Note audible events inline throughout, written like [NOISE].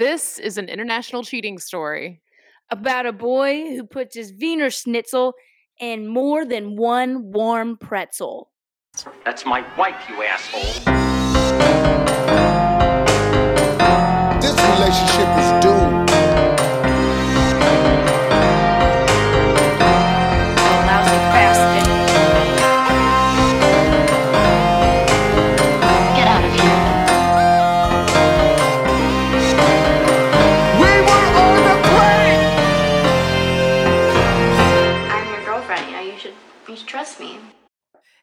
This is an international cheating story. about a boy who puts his Wiener Schnitzel in more than one warm pretzel. That's my wife, you asshole.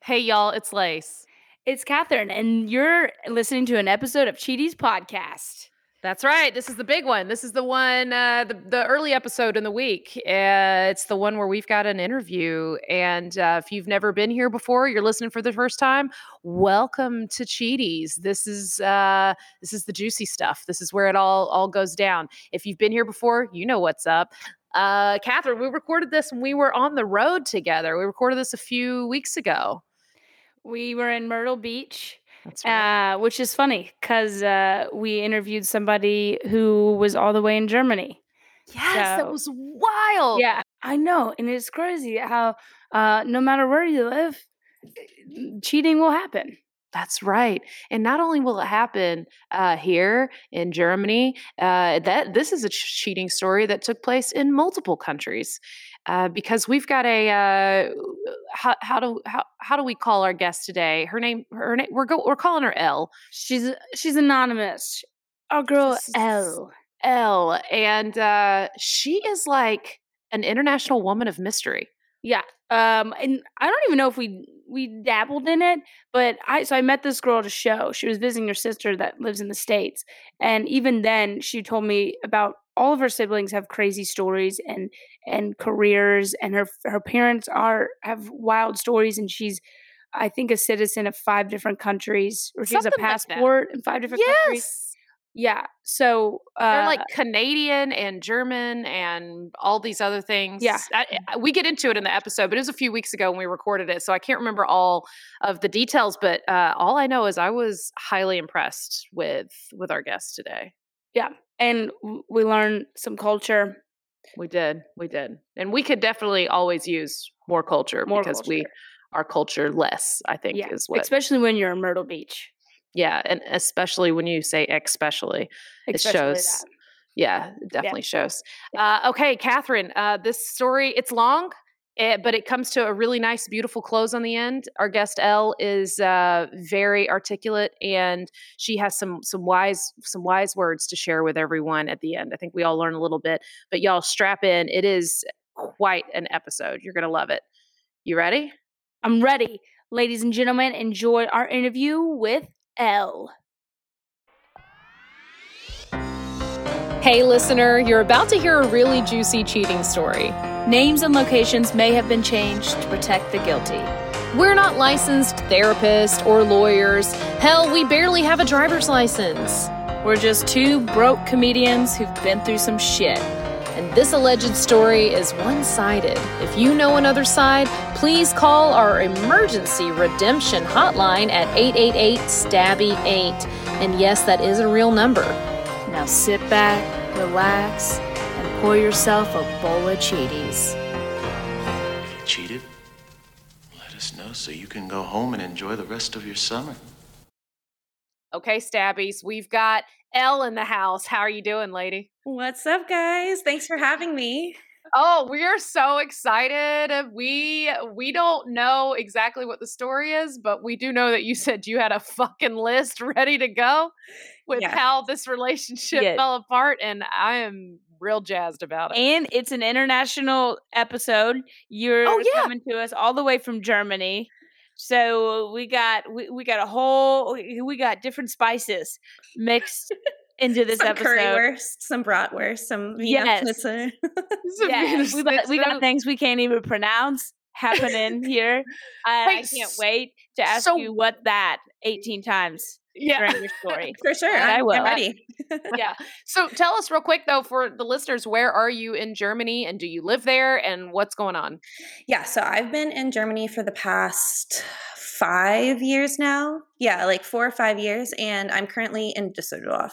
Hey, y'all, it's Lace. It's Katherine, and you're listening to an episode of Cheaties Podcast. That's right. This is the big one. This is the one, uh, the, the early episode in the week. Uh, it's the one where we've got an interview. And uh, if you've never been here before, you're listening for the first time. Welcome to Cheaties. This is uh, this is the juicy stuff. This is where it all all goes down. If you've been here before, you know what's up. Uh, Katherine, we recorded this when we were on the road together. We recorded this a few weeks ago. We were in Myrtle Beach, right. uh, which is funny because uh, we interviewed somebody who was all the way in Germany. yes, that was wild. Yeah, I know, and it's crazy how uh, no matter where you live, cheating will happen. That's right. And not only will it happen uh, here in Germany, uh, that this is a cheating story that took place in multiple countries. Uh, because we've got a uh, how, how do how, how do we call our guest today? Her name her name we're go, we're calling her Elle She's she's anonymous. Our girl Elle. Elle, and uh, she is like an international woman of mystery. Yeah. Um, and I don't even know if we we dabbled in it, but I so I met this girl at a show. She was visiting her sister that lives in the states, and even then, she told me about all of her siblings have crazy stories and and careers, and her her parents are have wild stories, and she's. I think a citizen of five different countries, or she has a Something like passport in five different countries. Yeah. So uh, They're like Canadian and German and all these other things. Yeah. I, we get into it in the episode, but it was a few weeks ago when we recorded it, so I can't remember all of the details. But uh, all I know is I was highly impressed with with our guest today. Yeah. And we learned some culture, We did, we did, and we could definitely always use more culture more because we culture. are culture less. I think yeah, is what. especially when you're in Myrtle Beach. Yeah, and especially when you say especially. It shows. that. Yeah, it definitely shows. Uh, okay, Katherine, uh, this story, it's long, eh, but it comes to a really nice, beautiful close on the end. Our guest Elle is uh, very articulate, and she has some some wise some wise words to share with everyone at the end. I think we all learn a little bit, but y'all strap in. It is quite an episode. You're gonna love it. You ready? I'm ready. Ladies and gentlemen, enjoy our interview with Elle. Hey, listener, you're about to hear a really juicy cheating story. Names and locations may have been changed to protect the guilty. We're not licensed therapists or lawyers. Hell, we barely have a driver's license. We're just two broke comedians who've been through some shit. And this alleged story is one sided. If you know another side, please call our emergency redemption hotline at 888 STABBY 8. And yes, that is a real number. Now sit back, relax, and pour yourself a bowl of Cheaties. Cheated? Let us know so you can go home and enjoy the rest of your summer. Okay, Stabbies, we've got Elle in the house. How are you doing, lady? What's up, guys? Thanks for having me. Oh, we are so excited. Uh, we uh, we don't know exactly what the story is, but we do know that you [LAUGHS] said you had a fucking list [LAUGHS] ready to go with Yes. how this relationship fell apart, and I am real jazzed about it. And it's an international episode. Oh, You're Oh, yeah. coming to us all the way from Germany. So we got we, we got a whole we got different spices mixed into [LAUGHS] this some episode. currywurst, some bratwurst, some Yes. Schnitzel. [LAUGHS] [LAUGHS] Yeah, we got, we got things we can't even pronounce happening here. I, I can't wait to ask so- you what that 18 times yeah. your story. [LAUGHS] For sure. I I'm, will. I'm ready. [LAUGHS] yeah. [LAUGHS] So tell us real quick though, for the listeners, where are you in Germany, and do you live there, and what's going on? Yeah, so I've been in Germany for the past five years now. Yeah, like four or five years, and I'm currently in Düsseldorf.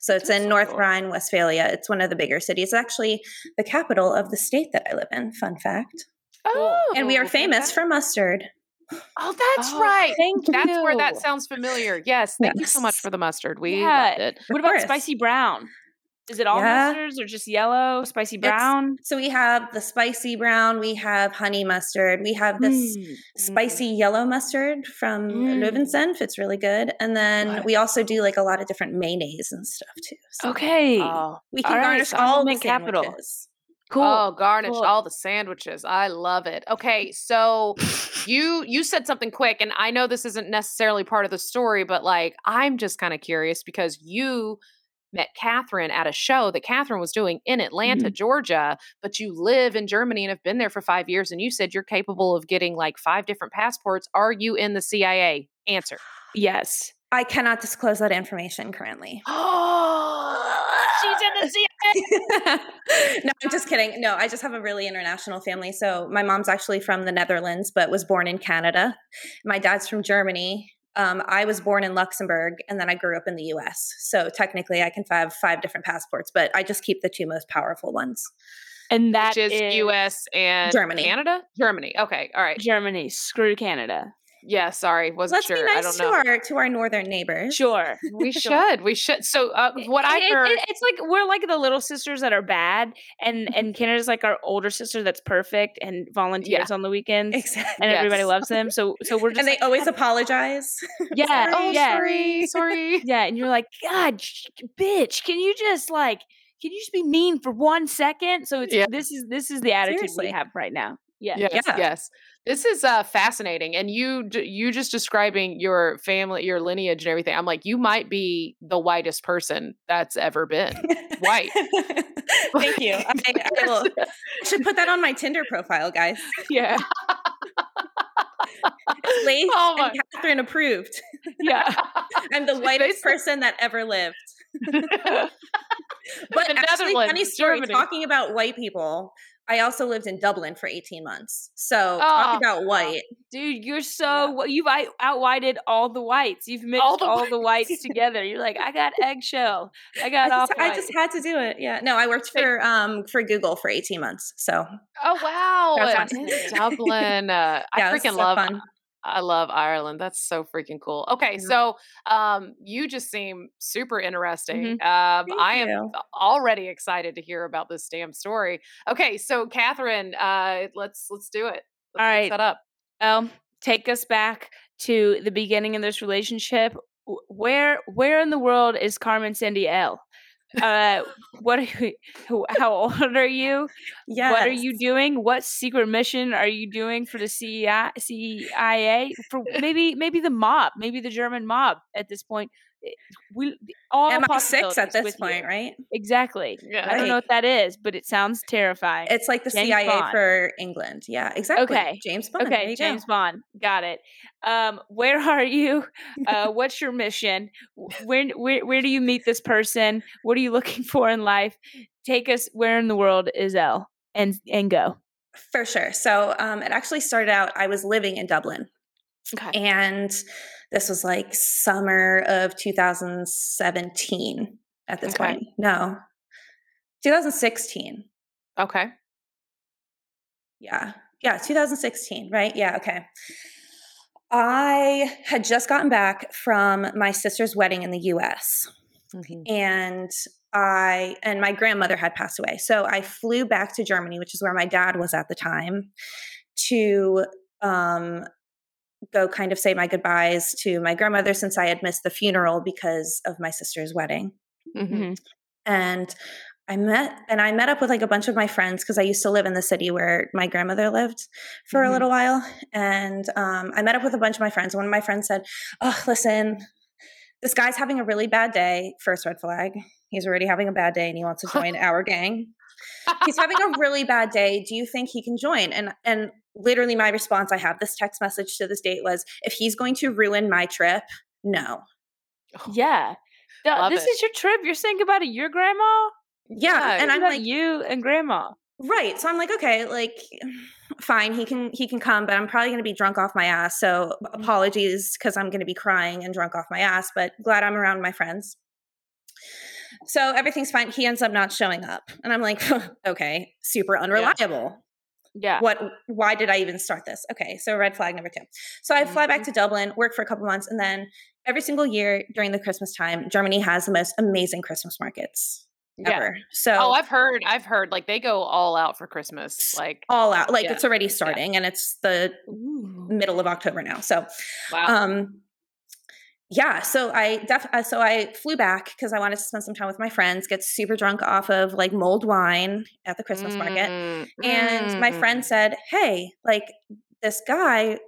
So it's That's in so North cool. Rhine Westphalia. It's one of the bigger cities. It's actually the capital of the state that I live in. Fun fact. Oh, and we are famous for mustard. Oh, that's Oh, right. Thank That's where that sounds familiar. Yes. Thank you so much for the mustard. We Yeah. loved it. What about spicy brown? Is it all Yeah. mustards or just yellow, spicy It's- brown? So we have the spicy brown, we have honey mustard, we have this Mm. spicy yellow mustard from Mm. Löwensenf. It's really good. And then Right. we also do like a lot of different mayonnaise and stuff too. So Okay. Oh, we can all right, garnish so all the Compliment capital. Cool. Oh, garnish Cool. all the sandwiches. I love it. Okay, so you you said something quick, and I know this isn't necessarily part of the story, but like I'm just kind of curious because you met Katherine at a show that Katherine was doing in Atlanta, mm. Georgia, but you live in Germany and have been there for five years, and you said you're capable of getting like five different passports. Are you in the CIA? Answer. yes. I cannot disclose that information currently. [GASPS] [GASPS] Oh, she's in the CIA. [LAUGHS] no, I'm just kidding. No, I just have a really international family. So my mom's actually from the Netherlands, but was born in Canada. My dad's from Germany. Um, I was born in Luxembourg, and then I grew up in the U.S. So technically, I can have five different passports, but I just keep the two most powerful ones. And that Which is, U.S. and Germany. Canada. Germany. Okay. All right. Germany. Screw Canada. Yeah. Sorry. Wasn't Let's sure. be I nice to know. our to our northern neighbors. Sure. We [LAUGHS] should. We should. So, uh, what I It- it- it's like we're like the little sisters that are bad, and and [LAUGHS] Canada's like our older sister that's perfect and volunteers on the weekends, Exactly. and everybody loves them. So so we're [LAUGHS] just And they like, always apologize. yeah Sorry. oh, yeah sorry. Sorry. yeah, and you're like, God, sh- bitch, can you just like, can you just be mean for one second? So it's Yeah. this is this is the attitude Seriously. we have right now. Yeah. Yes, Yeah. yes. This is uh, fascinating, and you you just describing your family, your lineage, and everything. I'm like, you might be the whitest person that's ever been. White. [LAUGHS] Thank you. [LAUGHS] I, I will, I should put that on my Tinder profile, guys. Yeah. Lace Oh my- and Katherine approved. Yeah. [LAUGHS] I'm the whitest person that ever lived. But The actually, funny story. Germany. Talking about white people, I also lived in Dublin for 18 months. So Oh, talk about white. Dude, you're so you've outwhited all the whites. You've mixed All all the the, whites [LAUGHS] together. You're like, I got eggshell. I got off. I just had to do it. Yeah. No, I worked for um for Google for 18 months. So oh wow. [LAUGHS] Dublin. Uh, I freaking so love. fun. I love Ireland. That's so freaking cool. Okay, so um, you just seem super interesting. Um, Mm-hmm. Thank I am you. already excited to hear about this damn story. Okay, so Katherine, uh, let's let's do it. Let's All right. set up. Um, take us back to the beginning of this relationship. Where where in the world is Carmen Sandiego? Uh, what are you, how old are you? Yeah. What are you doing? What secret mission are you doing for the CIA? CIA for maybe maybe the mob, maybe the German mob at this point. Eh, We all MI6 at this with you. point, right? Exactly. Yeah. I don't know what that is, but it sounds terrifying. It's like the James CIA Bond. for England. Yeah, exactly. Okay. James Bond. Okay, you go. James Bond. Got it. Um, where [LAUGHS] are you? Uh, [LAUGHS] what's your mission? When, where, where do you meet this person? What are you looking [LAUGHS] for in life? Take us where in the world is Elle and and go. For sure. So um, it actually started out, I was living in Dublin. Okay. And this was like summer of 2017 at this Okay. point. No, 2016. Okay. Yeah. Yeah. 2016. Right. Yeah. Okay. I had just gotten back from my sister's wedding in the US. and I and my grandmother had passed away. So I flew back to Germany, which is where my dad was at the time, to um, go kind of say my goodbyes to my grandmother since I had missed the funeral because of my sister's wedding. Mhm. Mhm. And I met and I met up with like a bunch of my friends because I used to live in the city where my grandmother lived for a Mhm. little while. And um, I met up with a bunch of my friends. One of my friends said, "Oh, listen, this guy's having a really bad day. First red flag. He's already having a bad day, and he wants to join [LAUGHS] our gang. He's having a really bad day. Do you think he can join?" And and literally, my response, I have this text message to this date was, "If he's going to ruin my trip, no." Oh. Yeah. Duh, this it. is your trip. You're saying goodbye to your grandma? Yeah, Yeah, and I'm About like, you and grandma. Right. So I'm like, okay, like fine, he can he can come, but I'm probably going to be drunk off my ass. So mm. apologies cuz I'm going to be crying and drunk off my ass, but glad I'm around my friends. So everything's fine. He ends up not showing up. And I'm like, [LAUGHS] okay, super unreliable. Yeah. What why did I even start this? Okay, so red flag number two. So I fly Mm-hmm. back to Dublin, work for a couple months, and then every single year during the Christmas time, Germany has the most amazing Christmas markets Yeah. ever. So Oh, I've heard. I've heard. Like they go all out for Christmas. Like all out. Like Yeah. it's already starting and it's the middle of October now. So wow. um yeah so i def uh, so i flew back because i wanted to spend some time with my friends get super drunk off of like mulled wine at the christmas market Mm, and my mm. friend said hey like this guy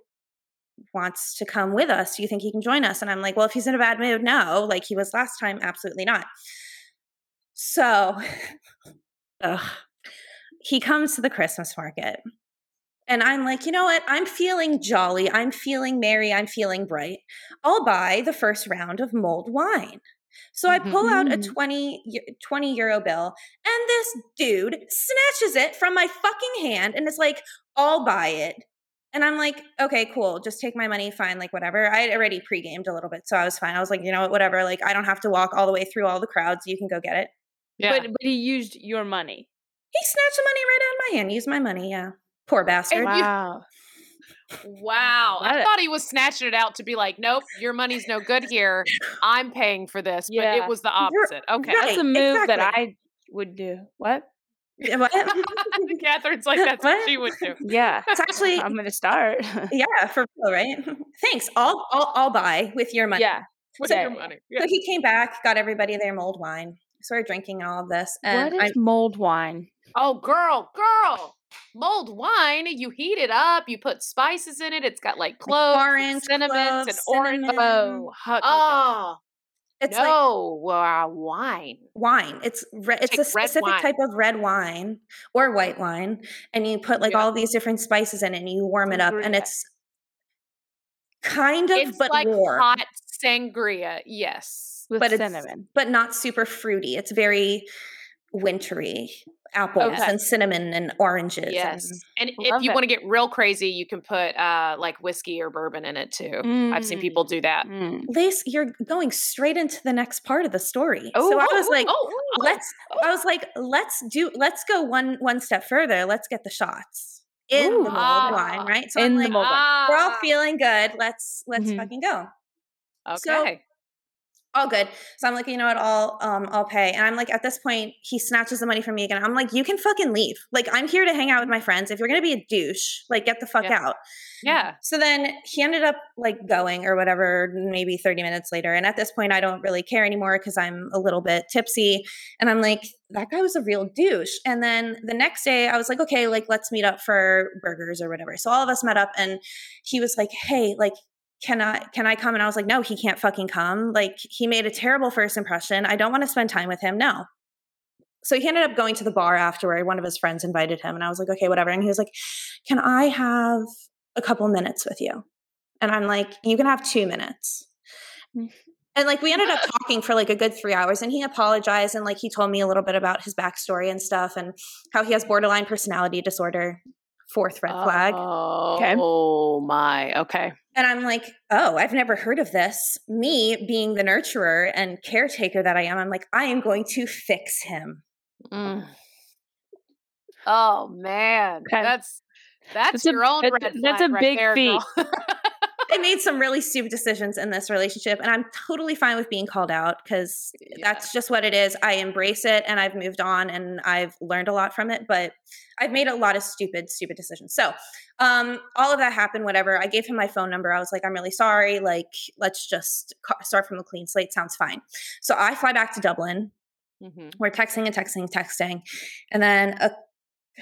wants to come with us. Do you think he can join us? And i'm like well if he's in a bad mood no like he was last time absolutely not. So [LAUGHS] he comes to the christmas market and I'm like, you know what? I'm feeling jolly. I'm feeling merry. I'm feeling bright. I'll buy the first round of mulled wine. So I pull out a Mhm. 20, eu- 20 euro bill, and this dude snatches it from my fucking hand and is like, I'll buy it. And I'm like, okay, cool. Just take my money. Fine. Like, whatever. I had already pre gamed a little bit. So I was fine. I was like, you know what? Whatever. Like, I don't have to walk all the way through all the crowds. You can go get it. yeah. But but he used your money. He snatched the money right out of my hand. Used my money. Yeah. Poor bastard. you- Wow. Wow. I thought he was snatching it out to be like, nope, your money's no good here. I'm paying for this. But Yeah. it was the opposite. Okay. right. That's a move that. I would do. What? Yeah, what? [LAUGHS] [LAUGHS] Katherine's like, that's what What? she would do. Yeah. It's actually I'm gonna start. [LAUGHS] yeah, for real, right? Thanks. I'll, I'll I'll buy with your money. yeah. With Yeah. your money. Yeah. So he came back, got everybody their mold wine. Started drinking all of this, and what is mold wine? Oh, girl, girl. Mulled wine, you heat it up, you put spices in it. It's got like cloves, and orange, cinnamons, and orange. cinnamon. Oh, hot. Oh, it's like no, uh, wine. wine. It's re- it's Like a specific type of red wine or white wine, and you put like Yeah. all these different spices in, it and you warm it up, and it's kind of It's but like warm, hot sangria. Yes. with but cinnamon. but not super fruity. It's very wintry. Apples Okay. and cinnamon and oranges. Yes. and- And if you it. want to get real crazy, you can put uh like whiskey or bourbon in it too. I've seen Mm. people do that. Mm. Lace, you're going straight into the next part of the story. Oh, so I oh, was like, oh, oh. let's I was like, let's do let's go one one step further. Let's get the shots in Ooh. the mulled Ah. wine, right? So In I'm the like, mulled wine. we're all Ah, feeling good. Let's let's Mhm. fucking go. okay. so- All good. So I'm like, you know what, I'll um I'll pay. And I'm like, at this point, he snatches the money from me again. I'm like, you can fucking leave. Like, I'm here to hang out with my friends. If you're gonna be a douche, like get the fuck Yeah. out. yeah. So then he ended up like going or whatever, maybe 30 minutes later. And at this point, I don't really care anymore because I'm a little bit tipsy. And I'm like, that guy was a real douche. And then the next day, I was like, okay, like let's meet up for burgers or whatever. So all of us met up and he was like, hey, like, can I can I come? And I was like, no, he can't fucking come. Like he made a terrible first impression. I don't want to spend time with him. No. So he ended up going to the bar afterward. One of his friends invited him, and I was like, okay, whatever. And he was like, can I have a couple minutes with you? And I'm like, you can have two minutes. Mm. And like we ended up talking for like a good three hours and he apologized and like he told me a little bit about his backstory and stuff and how he has borderline personality disorder. Fourth red flag. Oh okay. Oh my. Okay. And I'm like, oh, I've never heard of this. Me being the nurturer and caretaker that I am, I'm like, I am going to fix him. Mm. Oh man. Okay. That's that's, That's a- your own that- red that's flag a right big there, feat. [LAUGHS] I made some really stupid decisions in this relationship, and I'm totally fine with being called out because Yeah. that's just what it is. I embrace it and I've moved on and I've learned a lot from it, but I've made a lot of stupid, stupid decisions. So, um, all of that happened, whatever. I gave him my phone number. I was like, I'm really sorry. Like, let's just start from a clean slate. Sounds fine. So, I fly back to Dublin. Mhm. We're texting and texting, texting. And then a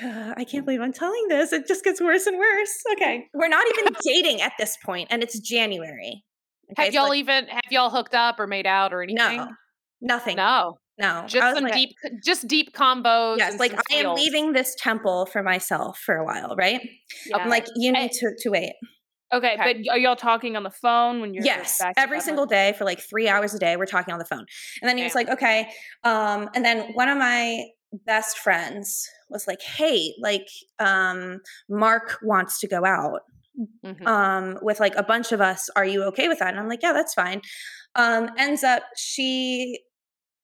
I can't believe I'm telling this. It just gets worse and worse. Okay. We're not even dating at this point, and it's January. Okay, Have y'all like, even have y'all hooked up or made out or anything? No, nothing. No. No. Just some like- deep just deep combos. Yes, like I am leaving this temple for myself for a while, right? Yeah. I'm like, you need to, to wait. okay, Okay. but are y'all talking on the phone when you're Yes, back every Dublin? single day for like three hours a day, we're talking on the phone. And then he was like, okay. Um, and then one of my best friends was like, hey, like, um, Mark wants to go out Mhm. um, with like a bunch of us. Are you okay with that? And I'm like, yeah, that's fine. Um, ends up she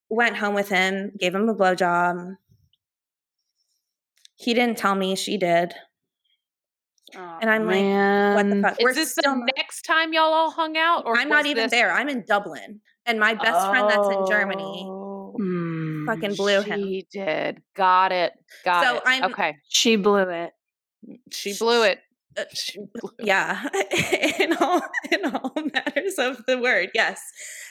went home with him, gave him a blowjob. He didn't tell me, she did. And I'm like, what the fuck? Is this the next time y'all all hung out? Or I'm not even this- there. I'm in Dublin. And my best friend that's in Germany Oh, Mm. Fucking blew him. She did. Got it. Got So it. I'm- okay. She blew it. She blew it. Uh, [LAUGHS] She. Yeah, [LAUGHS] in all in all [LAUGHS] matters of the word, yes.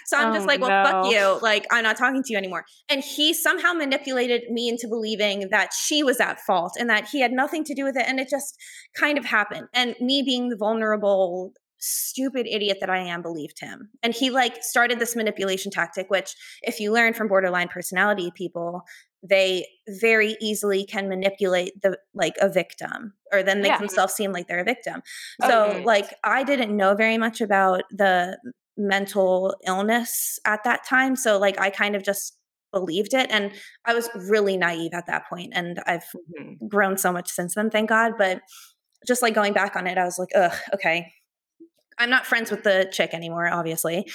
So I'm just Oh, like, well, fuck you. Like, I'm not talking to you anymore. And he somehow manipulated me into believing that she was at fault and that he had nothing to do with it. And it just kind of happened. And me being the vulnerable, stupid idiot that I am, believed him. And he like started this manipulation tactic, which, if you learn from borderline personality people, they very easily can manipulate the like a victim or then make Yeah. themselves seem like they're a victim. So Okay. like I didn't know very much about the mental illness at that time. So like I kind of just believed it and I was really naive at that point and I've Mhm. grown so much since then, thank God. But just like going back on it, I was like, ugh, okay. I'm not friends with the chick anymore, obviously.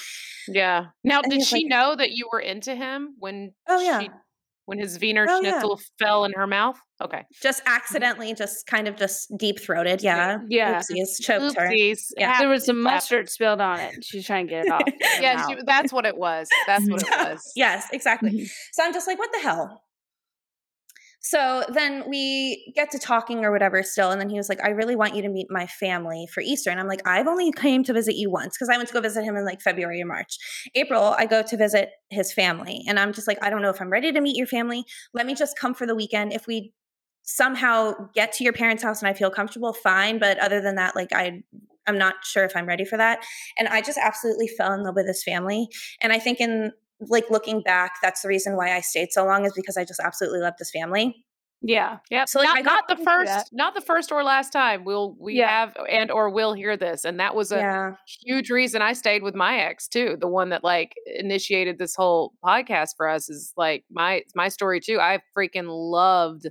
Yeah. Now, And did she like- know that you were into him when? Oh, yeah. She, when his Wiener Oh, yeah. Schnitzel fell in her mouth. Okay. Just accidentally, just kind of just deep throated. Yeah. Yeah. Oopsies, choked her. Oopsies. Yeah. There was some mustard spilled on it. She's trying to get it off. [LAUGHS] Yeah, she, that's what it was. That's what it [LAUGHS] was. yes, exactly. Mhm. So I'm just like, what the hell? So then we get to talking or whatever still. And then he was like, I really want you to meet my family for Easter. And I'm like, I've only came to visit you once because I went to go visit him in like February or March. April, I go to visit his family. And I'm just like, I don't know if I'm ready to meet your family. Let me just come for the weekend. If we somehow get to your parents' house and I feel comfortable, fine. But other than that, like I I'm not sure if I'm ready for that. And I just absolutely fell in love with his family. And I think in like looking back, that's the reason why I stayed so long is because I just absolutely loved this family. Yeah. Yeah. So, like, not, not the first, not the first or last time we'll we Yeah. have and or will hear this, and that was a yeah. huge reason I stayed with my ex too. The one that like initiated this whole podcast for us is like my my story too. I freaking loved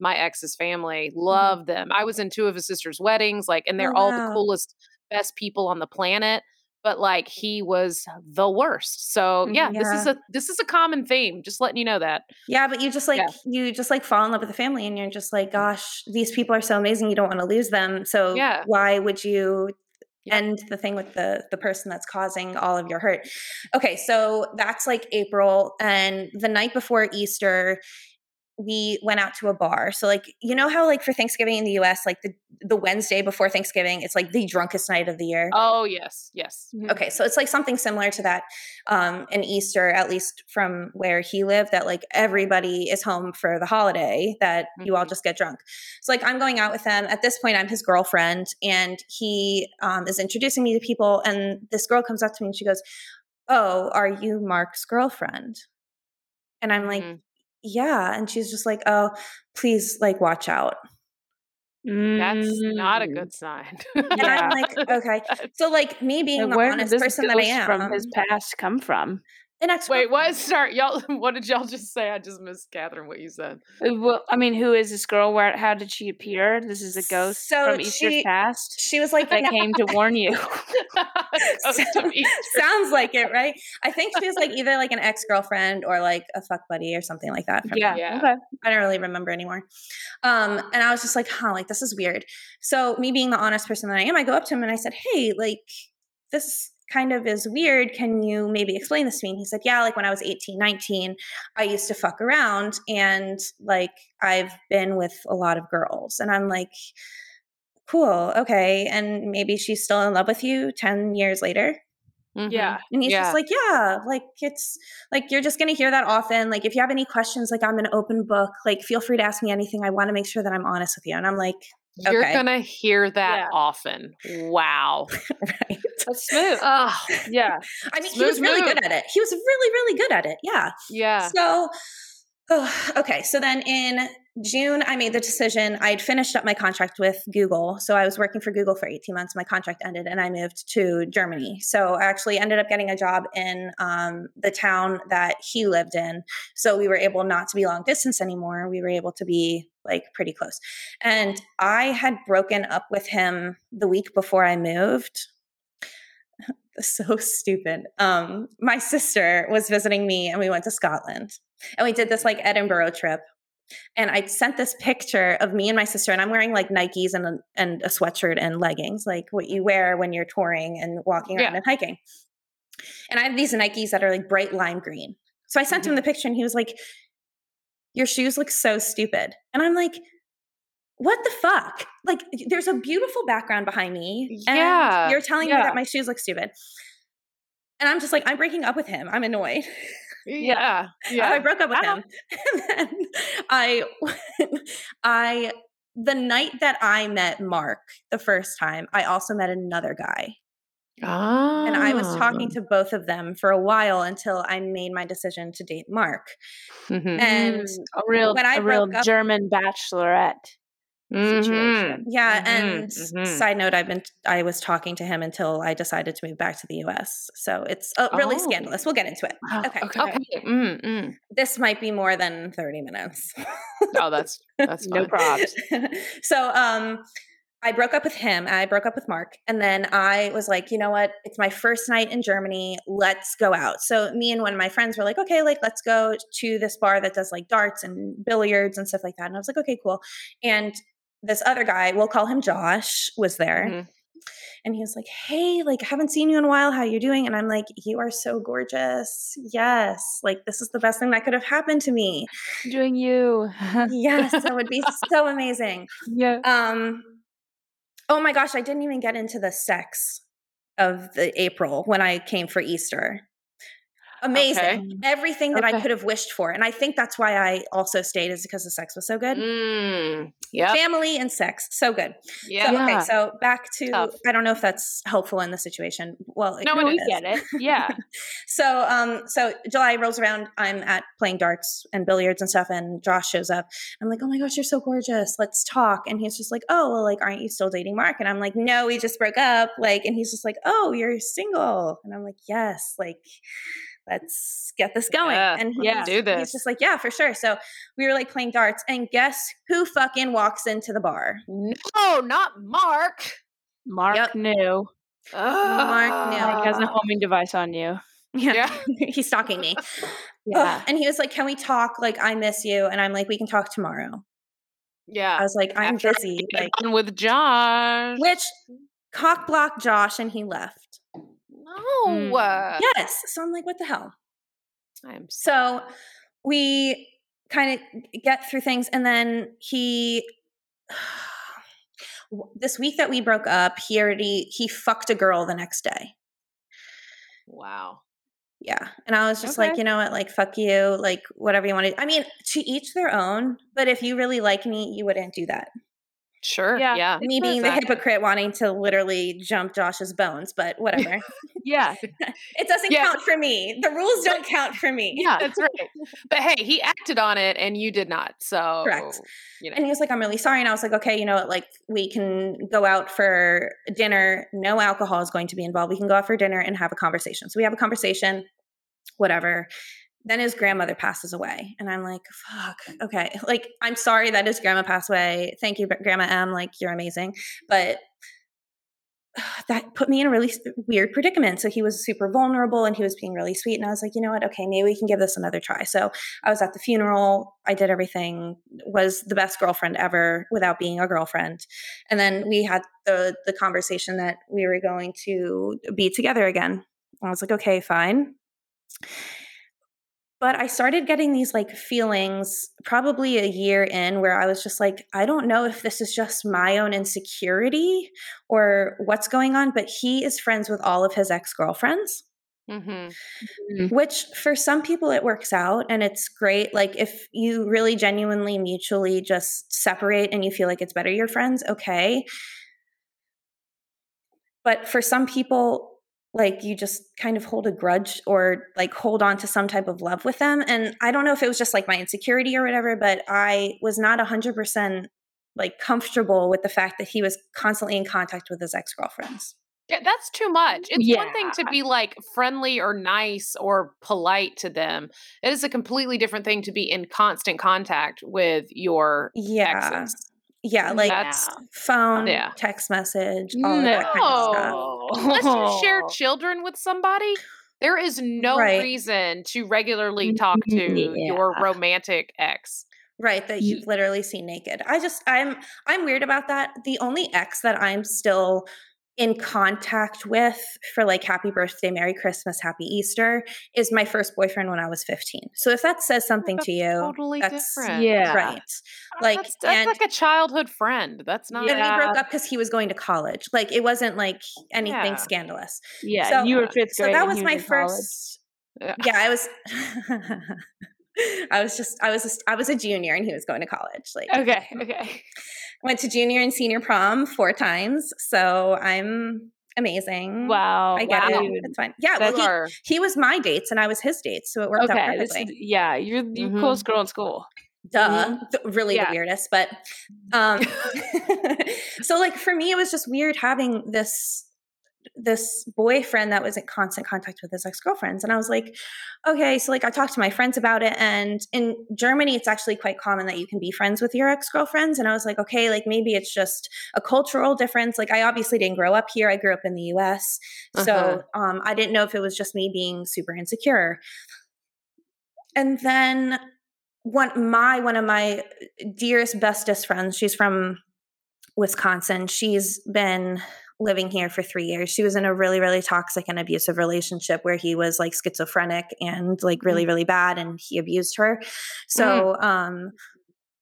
my ex's family, mm-hmm. loved them. I was in two of his sister's weddings, like, and oh, they're Oh, all wow. the coolest, best people on the planet. But like he was the worst. So yeah, this is a this is a common theme. Just letting you know that. Yeah, but you just like Yeah. you just like fall in love with the family and you're just like, mm. gosh, these people are so amazing, you don't want to lose them. So Yeah. why would you end the thing with the the person that's causing all of your hurt? Okay, so that's like April and the night before Easter we went out to a bar. So like you know how like for Thanksgiving in the US like the the Wednesday before Thanksgiving it's like the drunkest night of the year. Oh yes, yes. Okay, so it's like something similar to that um, in Easter, at least from where he lived, that like everybody is home for the holiday, that you all Mhm. just get drunk. So, like, I'm going out with him. At this point, I'm his girlfriend, and he um, is introducing me to people. And this girl comes up to me and she goes, Oh, are you Mark's girlfriend? And I'm like, Mhm. Yeah. And she's just like, Oh, please, like, watch out. That's not a Mm. good sign. And Yeah. I'm like, [LAUGHS] Okay. So, like, me being Like, the where honest this person that I ghost am, from his past come from? An ex Wait, what? Sorry, y'all. [LAUGHS] What did y'all just say? I just missed Katherine. What you said? Uh, Well, I mean, who is this girl? Where? How did she appear? This is a ghost So from Easter's she- past She was like, that "No." came to warn you. [LAUGHS] [LAUGHS] Ghost of Easter. Sounds like it, right? I think she was like either like an ex girlfriend or like a fuck buddy or something like that. yeah. Yeah. Okay. I don't really remember anymore. Um, and I was just like, huh, like this is weird. So me being the honest person that I am, I go up to him and I said, hey, like this kind of is weird. Can you maybe explain this to me? And he said, yeah, like when I was 18, 19, I used to fuck around and like I've been with a lot of girls. And I'm like, cool, okay. And maybe she's still in love with you 10 years later. Mhm. Yeah. And he's Yeah. just like, yeah, like it's like you're just going to hear that often. Like if you have any questions, like I'm an open book. Like feel free to ask me anything. I want to make sure that I'm honest with you. And I'm like, You're Okay. gonna hear that Yeah. often. Wow. [LAUGHS] right. That's smooth. oh, Yeah. I mean, he was really move. good at it. He was really, really good at it. Yeah. yeah. So, oh, [SIGHS] okay. So then in June, I made the decision. I'd finished up my contract with Google. So I was working for Google for 18 months. My contract ended and I moved to Germany. So I actually ended up getting a job in um, the town that he lived in. So we were able not to be long distance anymore. We were able to be like pretty close. And I had broken up with him the week before I moved. [LAUGHS] so stupid. Um, my sister was visiting me and we went to Scotland and we did this like Edinburgh trip. And I sent this picture of me and my sister, and I'm wearing like Nikes and a, and a sweatshirt and leggings, like what you wear when you're touring and walking around Yeah. and hiking. And I have these Nikes that are like bright lime green. So I sent him mm-hmm. the picture, and he was like, "Your shoes look so stupid." And I'm like, "What the fuck?" Like, there's a beautiful background behind me, and Yeah, you're telling me that my shoes look stupid. And I'm just like, I'm breaking up with him. I'm annoyed. [LAUGHS] Yeah. So I broke up with Ah. him. [LAUGHS] And then I, [LAUGHS] I, the night that I met Mark the first time, I also met another guy. Ah. And I was talking to both of them for a while until I made my decision to date Mark. Mhm. And a real, when I a real up- German bachelorette. Mhm. situation. Yeah, Mhm, and mhm. side note, I've been I was talking to him until I decided to move back to the U.S. So it's uh, really Oh. scandalous. We'll get into it. Oh, Okay, Okay. Mm, mm. this might be more than thirty minutes. Oh, that's that's [LAUGHS] No problem. [LAUGHS] so um I broke up with him. I broke up with Mark. And then I was like, you know what? It's my first night in Germany. Let's go out. So me and one of my friends were like, okay, like let's go to this bar that does like darts and billiards and stuff like that. And I was like, okay, cool. And this other guy, we'll call him Josh, was there. Mhm. And he was like, Hey, like, I haven't seen you in a while. How you doing? And I'm like, You are so gorgeous. Yes. Like, this is the best thing that could have happened to me. Doing you. [LAUGHS] Yes, that would be so amazing. yeah. Um, oh my gosh, I didn't even get into the sex of the April when I came for Easter. Amazing. Okay. Everything that I could have wished for. And I think that's why I also stayed is because the sex was so good. Mm. Yep. Family and sex, so good. Yeah. So, okay, so back to Tough. I don't know if that's helpful in the situation. Well, No, No, it we is. get it. Yeah. [LAUGHS] So, um, so July rolls around. I'm at playing darts and billiards and stuff, and Josh shows up. I'm like, "Oh my gosh, you're so gorgeous. Let's talk." And he's just like, "Oh, well, like, aren't you still dating Mark?" And I'm like, "No, we just broke up." Like, and he's just like, "Oh, you're single." And I'm like, "Yes." Like, let's get this going. Yeah, and yeah, do this. He's just like, "Yeah, for sure." So we were like playing darts, and guess who fucking walks into the bar? No, not Mark. Mark Yep. knew. Mark knew. Mark has a homing device on you. Yeah, Yeah. [LAUGHS] he's stalking me. [LAUGHS] Yeah. Ugh, and he was like, "Can we talk? Like, I miss you." And I'm like, "We can talk tomorrow." Yeah. I was like, "I'm After busy." Like, done with Josh. which cock blocked Josh, and he left. No. Mm. uh, Yes. So I'm like, "What the hell?" I'm so So we kind of get through things, and then he. [SIGHS] This week that we broke up, he already he fucked a girl the next day. wow. Yeah. And I was just like, you know what? Like, fuck you. Like, whatever you want to. I mean, to each their own. But if you really like me, you wouldn't do that. Sure. Yeah. Yeah. Me being the hypocrite wanting to literally jump Josh's bones, but whatever. [LAUGHS] Yeah. [LAUGHS] it doesn't Yeah. count for me. The rules don't count for me. Yeah, that's [LAUGHS] right. But hey, he acted on it and you did not. So Correct. You know. And he was like, I'm really sorry. And I was like, okay, you know what? Like, we can go out for dinner. No alcohol is going to be involved. We can go out for dinner and have a conversation. So we have a conversation, whatever. Then his grandmother passes away. And I'm like, fuck, mm. okay. [LAUGHS] Like, I'm sorry that his grandma passed away. Thank you, Grandma M. Like, you're amazing. But [SIGHS] that put me in a really weird predicament. So he was super vulnerable and he was being really sweet. And I was like, you know what? Okay, maybe we can give this another try. So I was at the funeral. I did everything. Was the best girlfriend ever without being a girlfriend. And then we had the the conversation that we were going to be together again. I was like, okay, fine. But I started getting these like feelings probably a year in where I was just like, I don't know if this is just my own insecurity or what's going on, but he is friends with all of his ex girlfriends Mm-hmm. which for some people it works out and it's great. Like if you really genuinely mutually just separate and you feel like it's better your friends okay. But for some people like you just kind of hold a grudge or like hold on to some type of love with them and i don't know if it was just like my insecurity or whatever but i was not 100% like comfortable with the fact that he was constantly in contact with his ex-girlfriends Yeah, that's too much. It's one thing to be like friendly or nice or polite to them. It is a completely different thing to be in constant contact with your yeah exes. Yeah, like That's- phone, Yeah. text message, all of that kind of stuff. No. Unless you share [LAUGHS] children with somebody, there is no Right. reason to regularly talk to mm-hmm. your romantic ex. Right, that you've literally seen naked. I just I'm I'm weird about that. The only ex that I'm still in contact with for like happy birthday, merry christmas, happy easter is my first boyfriend when I was 15. So if that says oh, something That's to you, totally that's different. Yeah. right. Ah, like that's, that's and like a childhood friend. That's not. and we broke up because he was going to college. Like it wasn't like anything Yeah. scandalous. Yeah, So- you were fifth So that was my in college. first Yeah. yeah, I was [LAUGHS] [LAUGHS] [LAUGHS] I was just I was just, I was a junior and he was going to college. Like Okay, [LAUGHS] okay. went to junior and senior prom four times, so I'm amazing. Wow. I get wow. it. It's fine. Yeah, well, he, he was my dates and I was his dates, so it worked out Okay, this perfectly. is, yeah, you're the Mhm. coolest girl in school. Duh, th- really Yeah. the weirdest. But um, [LAUGHS] so like for me, it was just weird having this this boyfriend that was in constant contact with his ex-girlfriends and i was like okay so like i talked to my friends about it and in germany it's actually quite common that you can be friends with your ex-girlfriends and i was like okay like maybe it's just a cultural difference like i obviously didn't grow up here i grew up in the us Uh-huh. so um, i didn't know if it was just me being super insecure and then one my one of my dearest bestest friends she's from wisconsin she's been living here for three years she was in a really really toxic and abusive relationship where he was like schizophrenic and like really really bad and he abused her so um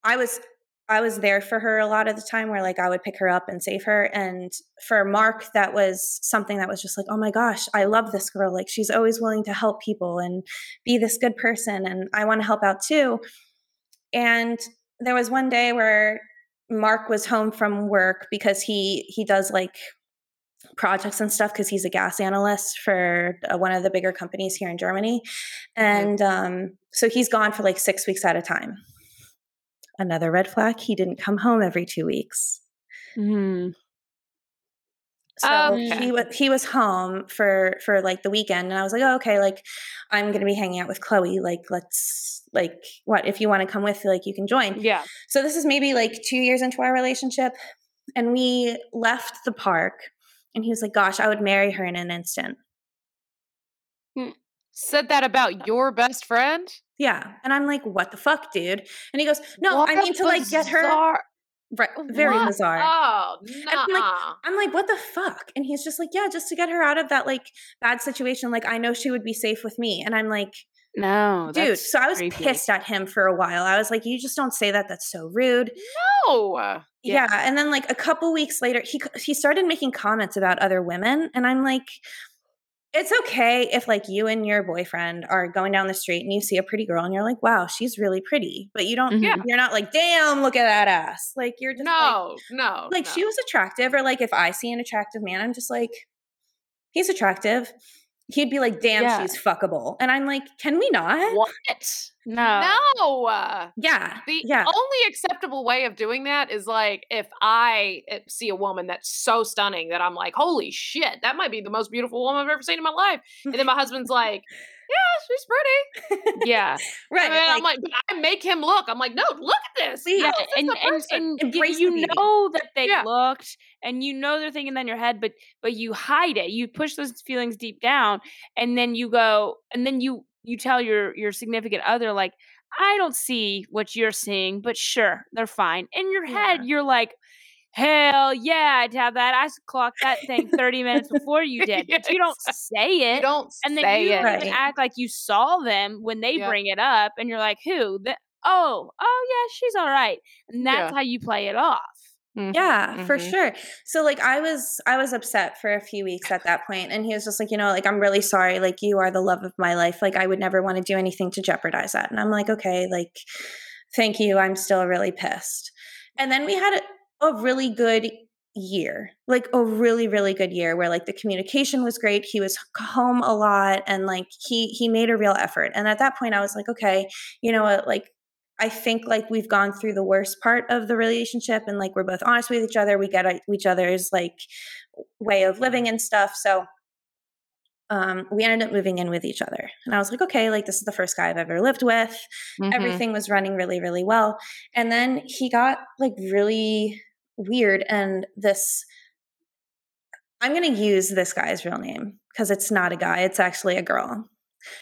i was I was there for her a lot of the time where like I would pick her up and save her. And for Mark, that was something that was just like, oh my gosh, I love this girl. Like she's always willing to help people and be this good person. And I want to help out too. And there was one day where Mark was home from work because he he does like projects and stuff because he's a gas analyst for uh, one of the bigger companies here in Germany. And um, so he's gone for like six weeks at a time. Another red flag, he didn't come home every two weeks. Mm-hmm. So Okay. he was he was home for for like the weekend, and I was like, oh, okay, like I'm gonna be hanging out with Chloe. Like, let's like what if you want to come with? Like, you can join. Yeah. So this is maybe like two years into our relationship, and we left the park, and he was like, "Gosh, I would marry her in an instant." Hmm. Said that about your best friend? Yeah, and I'm like, "What the fuck, dude?" And he goes, "No, What I mean to like get her." Right, very What? bizarre. Oh, I'm like. I'm like, what the fuck? And he's just like, yeah, just to get her out of that like bad situation. Like, I know she would be safe with me. And I'm like, No, dude. So I was creepy. pissed at him for a while. I was like, you just don't say that. That's so rude. no. Yeah. And then like a couple weeks later, he he started making comments about other women, and I'm like. It's okay if like you and your boyfriend are going down the street and you see a pretty girl and you're like, "Wow, she's really pretty," but you don't. You're not like, "Damn, look at that ass!" Like you're just like, No, no. like no. she was attractive or like if i see an attractive man i'm just like he's attractive he'd be like damn Yeah. she's fuckable and i'm like can we not What? No. No. uh, yeah The yeah only acceptable way of doing that is like if I uh, see a woman that's so stunning that I'm like, holy shit, that might be the most beautiful woman I've ever seen in my life. And then my husband's like, yeah, she's pretty. [LAUGHS] Yeah. right And then I'm like, like, but I make him look. I'm like, no, look at this. See, No, Yeah, this is and and, and y- you know that they Yeah. looked, and you know they're thinking that in your head, but but you hide it. You push those feelings deep down, and then you go, and then you you tell your your significant other like, I don't see what you're seeing, but sure, they're fine. In your head, you're like. Hell yeah, I'd have that. I clocked that thing [LAUGHS] 30 minutes before you did. But you don't say it. you don't and then say you it. don't even Right. act like you saw them when they Yeah. bring it up and you're like who the, oh oh yeah she's all right and that's Yeah. how you play it off Mhm, yeah for mhm. sure so like i was i was upset for a few weeks at that point and he was just like you know like i'm really sorry like you are the love of my life like i would never want to do anything to jeopardize that and i'm like okay like thank you i'm still really pissed and then we had a, really good year like a really really good year where like the communication was great he was home a lot and like he he made a real effort and at that point i was like okay you know what like i think like we've gone through the worst part of the relationship and like we're both honest with each other we get each other's like way of living and stuff so um, we ended up moving in with each other. And I was like, okay, like this is the first guy I've ever lived with. Mhm. Everything was running really, really well. And then he got like really weird. And this, I'm going to use this guy's real name because it's not a guy, it's actually a girl.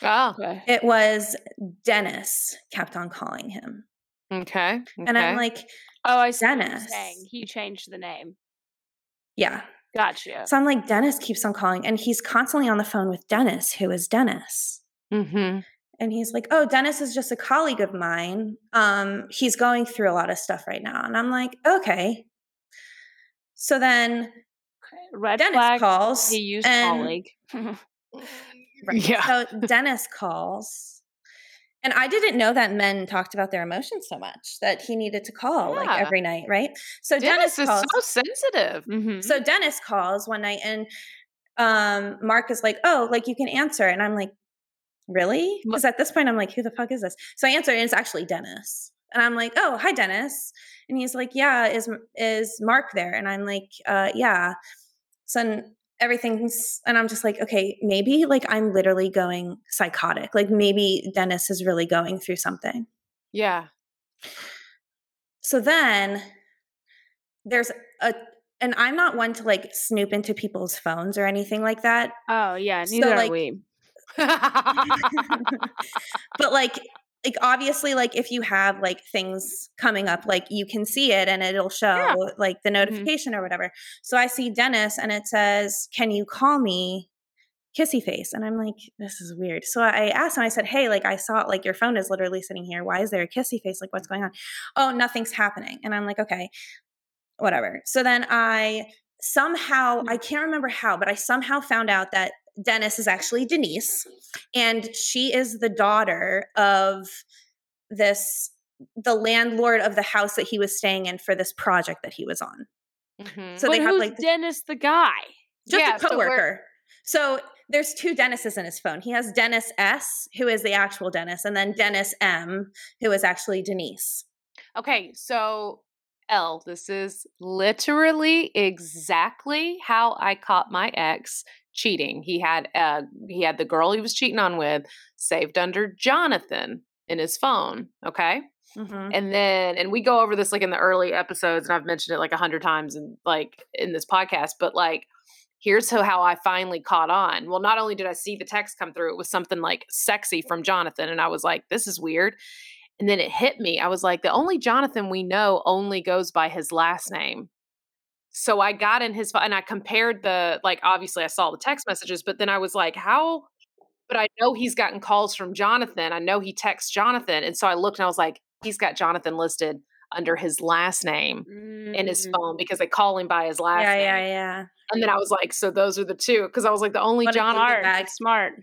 Oh, Okay. It was Dennis, kept on calling him. okay. And I'm like, Oh, I see what Dennis. saying. He changed the name. yeah. Gotcha. So I'm like, Dennis keeps on calling. And he's constantly on the phone with Dennis, who is Dennis. Mhm. and he's like oh dennis is just a colleague of mine um he's going through a lot of stuff right now and i'm like okay so then Red dennis flag. calls He used and- colleague. [LAUGHS] right, Yeah. so dennis calls and i didn't know that men talked about their emotions so much that he needed to call like every night right so Dennis, dennis, is so sensitive. Mhm. so dennis calls one night and um mark is like oh like you can answer and i'm like really because at this point i'm like who the fuck is this so i answer and it's actually dennis and i'm like oh hi dennis. And he's like yeah is is mark there? And i'm like uh yeah. So everything's and i'm just like okay maybe like i'm literally going psychotic. Like maybe dennis is really going through something. Yeah. so then there's a and i'm not one to like snoop into people's phones or anything like that. Oh yeah, So, neither like, are we. [LAUGHS] [LAUGHS] but like like obviously like if you have like things coming up like you can see it and it'll show Yeah. like the mm-hmm. notification or whatever. So i see dennis and it says can you call me kissy face? And i'm like this is weird. So i asked him i said hey like i saw it like your phone is literally sitting here. Why is there a kissy face? Like what's going on? Oh nothing's happening. And i'm like okay whatever. So then i somehow i can't remember how but i somehow found out that dennis is actually denise and she is the daughter of this the landlord of the house that he was staying in for this project that he was on. Mhm. so but they have like Dennis the guy? just Yeah, a coworker. So, there's two dennises in his phone. He has dennis s who is the actual dennis and then dennis m who is actually denise. Okay, so L, this is literally exactly how I caught my ex cheating. He had uh he had the girl he was cheating on with saved under Jonathan in his phone, okay? Mhm. And then and we go over this like in the early episodes and I've mentioned it like a hundred times in like in this podcast, but like here's how, how I finally caught on. Well, not only did I see the text come through, it was something like sexy from Jonathan and I was like, this is weird. And then it hit me. I was like, the only Jonathan we know only goes by his last name. So I got in his phone and I compared the like obviously I saw the text messages, but then I was like, how but I know he's gotten calls from Jonathan. I know he texts Jonathan. And so I looked and I was like, he's got Jonathan listed under his last name in his Mm. phone because they call him by his last yeah name. yeah yeah yeah. And then I was like, so those are the two. Because I was like, the only What Jonathan smart.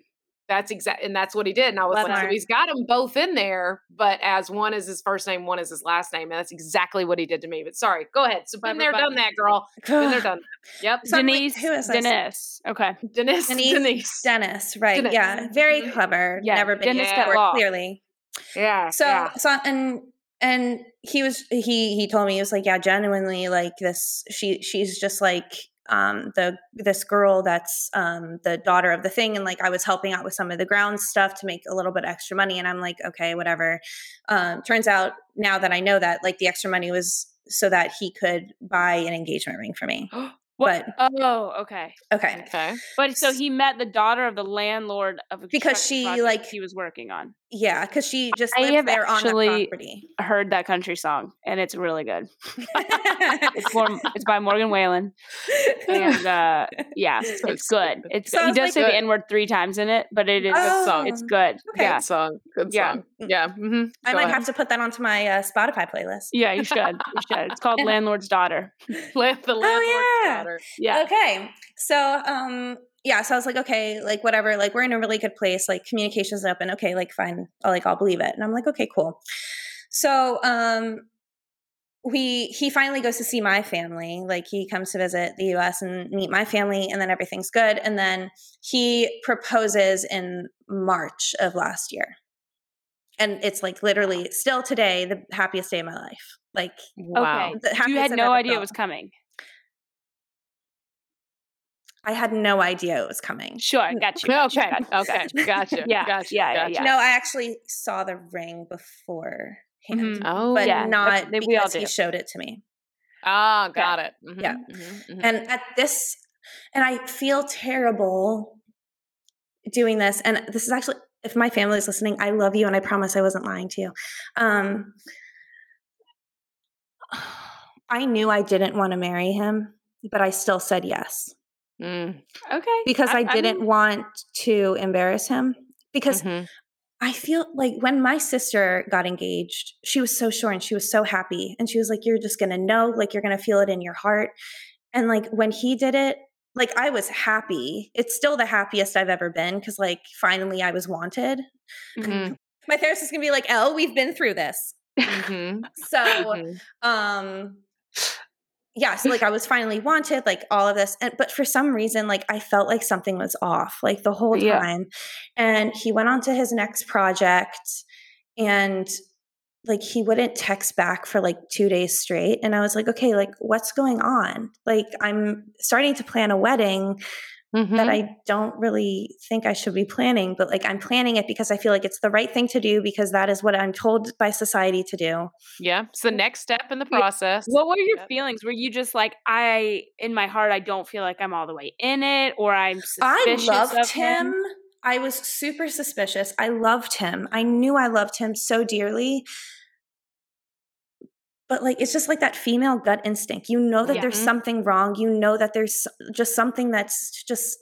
That's exact, and that's what he did. And I was like, so he's got them both in there, but as one is his first name, one is his last name, and that's exactly what he did to me. But sorry, go ahead. So been there, done that, girl. Been there, [SIGHS] done that. Yep. So I'm like, Denise. who is this? Dennis. Okay. Denise. Denise, Denise. Dennis, right? Dennis. Yeah, very mm-hmm. clever. Yeah, Never been Dennis used got before, law. clearly. Yeah. So, yeah. so and and he was he he told me he was like, yeah, genuinely like this. She she's just like um the this girl that's um the daughter of the thing and like I was helping out with some of the ground stuff to make a little bit extra money and I'm like okay whatever. Um turns out now that I know that like the extra money was so that he could buy an engagement ring for me [GASPS] [GASPS] What? but Oh, okay. okay Okay. But so he met the daughter of the landlord of a Because she, like- he was working on. yeah because she just I lives have there on the actually- property Heard that country song, and it's really good. [LAUGHS] It's, Mor- [LAUGHS] it's by Morgan Wallen, and uh, yeah, [LAUGHS] it's good. It's So I he does like- say the N word three times in it, but it is Oh. song. it's good. Okay. Yeah, Good song. Good Yeah. song. Yeah. hmm I might have to put that onto my uh, Spotify playlist. yeah, you should. You should. It's called Landlord's Daughter. Land, the landlord's Oh, yeah. daughter. Yeah. Okay. So, um, yeah, so I was like, okay, like whatever, like we're in a really good place, like communication's open. Okay, like fine. I'll like I'll believe it. And I'm like, okay, cool. So, um we he finally goes to see my family. Like he comes to visit the US and meet my family and then everything's good. And then he proposes in March of last year. And it's like literally still today the happiest day of my life. Like Wow. Okay. the You had no idea it was coming. I had no idea it was coming. Sure, got you. got you, Okay. got you. Okay. Gotcha. Yeah, Gotcha. yeah, yeah, gotcha. yeah. No, I actually saw the ring beforehand, Mhm. Oh. but Yeah, not that's- we all because he showed it to me. Ah, got it. Mhm, Yeah. mhm, mhm. And at this, and I feel terrible doing this. And this is actually, if my family is listening, I love you, and I promise I wasn't lying to you. Um, [SIGHS] I knew I didn't want to marry him, but I still said yes Mm, Okay. because I, I didn't mean- want to embarrass him. Because mhm. I feel like when my sister got engaged, she was so sure and she was so happy. And she was like, You're just going to know, like, you're going to feel it in your heart. And like, when he did it, like, I was happy. It's still the happiest I've ever been because, like, finally I was wanted. Mhm, [LAUGHS] My therapist is going to be like, Elle, we've been through this. mhm, [LAUGHS] So, mhm. um, yeah, so like I was finally wanted, like all of this. And but for some reason, like I felt like something was off, like the whole time. Yeah. time. And he went on to his next project and like he wouldn't text back for like two days straight. And I was like, okay, like what's going on? Like I'm starting to plan a wedding that Mhm. I don't really think I should be planning, but like I'm planning it because I feel like it's the right thing to do because that is what I'm told by society to do. Yeah. It's the next step in the process. What were your feelings? Were you just like, I, in my heart, I don't feel like I'm all the way in it, or I'm suspicious? I loved of him. I was super suspicious. I loved him. I knew I loved him so dearly. But like it's just like that female gut instinct. You know that Yeah. there's something wrong. You know that there's just something that's just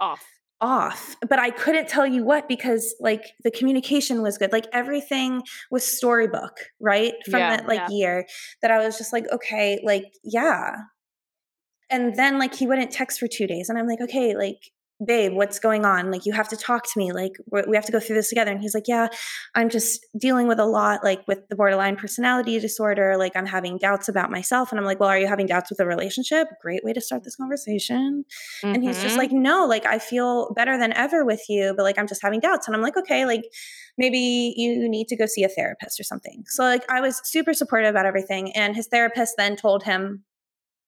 Off. off. But I couldn't tell you what because like the communication was good. Like everything was storybook, right? From Yeah. that like Yeah. year that I was just like, okay, like yeah. And then like he wouldn't text for 2 days and I'm like, okay, like babe, what's going on? Like you have to talk to me. Like we we have to go through this together. And he's like, yeah, I'm just dealing with a lot like with the borderline personality disorder. Like I'm having doubts about myself and I'm like, well, are you having doubts with the relationship? Great way to start this conversation. And he's just Mhm. like, no, like I feel better than ever with you, but like I'm just having doubts. And I'm like, okay, like maybe you need to go see a therapist or something. So like I was super supportive about everything. And his therapist then told him,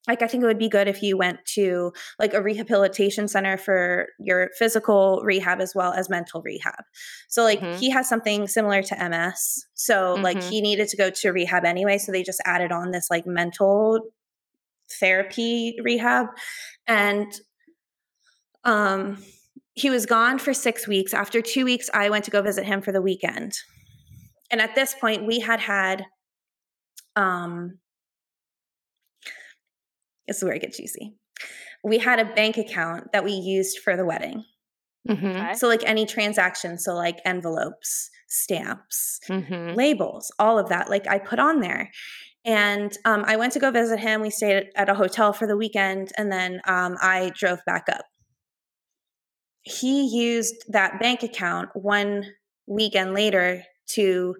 like, I think it would be good if you went to like a rehabilitation center for your physical rehab as well as mental rehab. So like Mhm. he has something similar to MS. So like Mhm. he needed to go to rehab anyway. So they just added on this like mental therapy rehab and um he was gone for 6 weeks after 2 weeks I went to go visit him for the weekend and at this point we had had um this is where it gets juicy we had a bank account that we used for the wedding Mhm. Okay. so like any transaction so like envelopes stamps Mhm. labels, all of that. Like I put on there. And um, I went to go visit him. We stayed at, at a hotel for the weekend, and then um, I drove back up. He used that bank account one weekend later to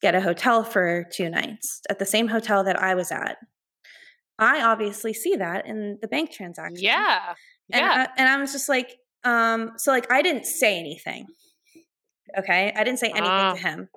get a hotel for two nights at the same hotel that I was at. I obviously see that in the bank transaction. Yeah. And, Yeah. I, and I was just like, um, so like I didn't say anything. Okay. I didn't say anything Ah. to him.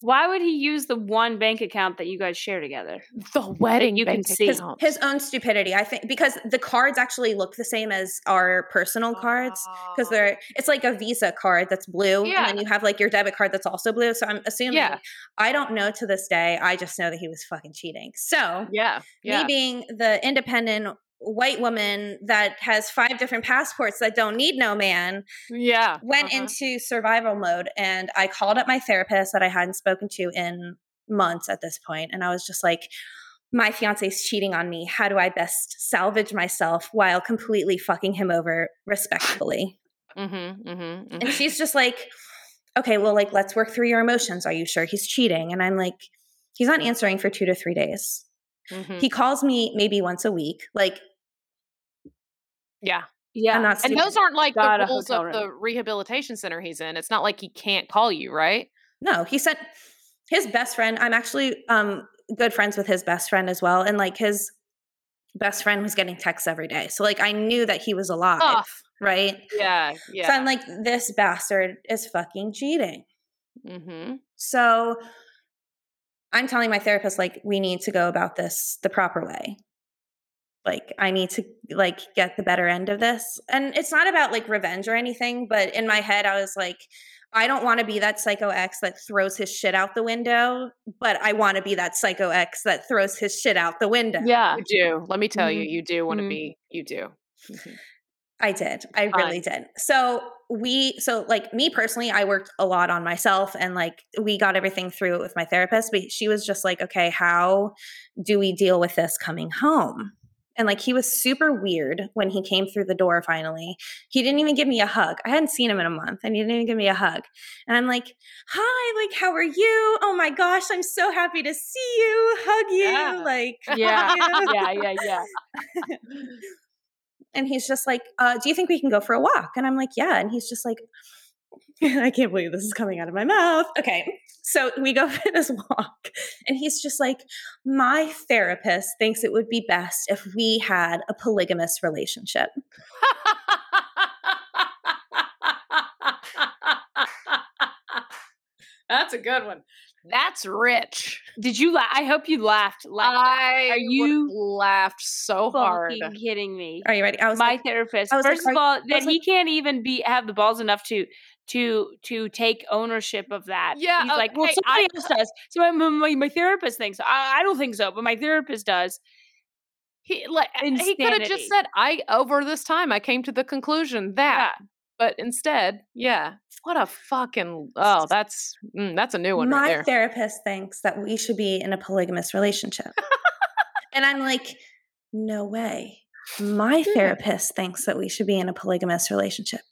Why would he use the one bank account that you guys share together? the wedding you can see. his, his own stupidity i think because the cards actually look the same as our personal cards because ah. they're it's like a visa card that's blue Yeah. and then you have like your debit card that's also blue so i'm assuming Yeah. i don't know to this day i just know that he was fucking cheating so Yeah. Yeah. me being the independent white woman that has five different passports that don't need no man yeah. went Uh-huh. into survival mode and I called up my therapist that I hadn't spoken to in months at this point and I was just like my fiance's cheating on me. How do I best salvage myself while completely fucking him over respectfully? Mhm. Mhm. and she's just like, okay, well, like, let's work through your emotions. Are you sure he's cheating? And I'm like, he's not answering for two to three days. Mhm. He calls me maybe once a week. Like, Yeah. Yeah. And those aren't like the rules of the rehabilitation center he's in. It's not like he can't call you, right? No, he sent his best friend. I'm actually um good friends with his best friend as well. And like his best friend was getting texts every day. So like I knew that he was alive. Oh. Right. Yeah. Yeah. So. I'm like, this bastard is fucking cheating. mm-hmm. So I'm telling my therapist, like, we need to go about this the proper way. Like I need to like get the better end of this. And it's not about like revenge or anything, but in my head I was like I don't want to be that psycho ex that throws his shit out the window, but I want to be that psycho ex that throws his shit out the window. Yeah. You do. Let me tell you, Mhm. you do want to Mhm. be. You do. Mhm. I did. I Fine. really did. So we so like me personally, I worked a lot on myself and like we got everything through with my therapist, but she was just like, okay, how do we deal with this coming home? And like he was super weird when he came through the door finally. He didn't even give me a hug. I hadn't seen him in a month and he didn't even give me a hug. And I'm like, hi, like, how are you? Oh my gosh, I'm so happy to see you. Hug you. Yeah. Like, [LAUGHS] Yeah. you. yeah, yeah, yeah. [LAUGHS] and he's just like, uh, "Do you think we can go for a walk?" And I'm like, "Yeah." And he's just like, [LAUGHS] "I can't believe this is coming out of my mouth." Okay, so we go [LAUGHS] for this walk, and he's just like, "My therapist thinks it would be best if we had a polygamous relationship." [LAUGHS] That's a good one. That's rich. Did you laugh? I hope you laughed. laughed. I Are you laughed so hard. fucking kidding me? Are you ready? I was My like, therapist. I was First are of all, that was he can't even be have the balls enough to to to take ownership of that. Yeah, he's like, well, okay, somebody I- else does. So my, my, my therapist thinks. I, I don't think so, but my therapist does. He like he could have just said, "I over this time I came to the conclusion that." But instead, yeah, what a fucking oh, that's mm, that's a new one my right there. therapist thinks that we should be in a polygamous relationship. and I'm like, no way. My [LAUGHS] therapist thinks that we should be in a polygamous relationship.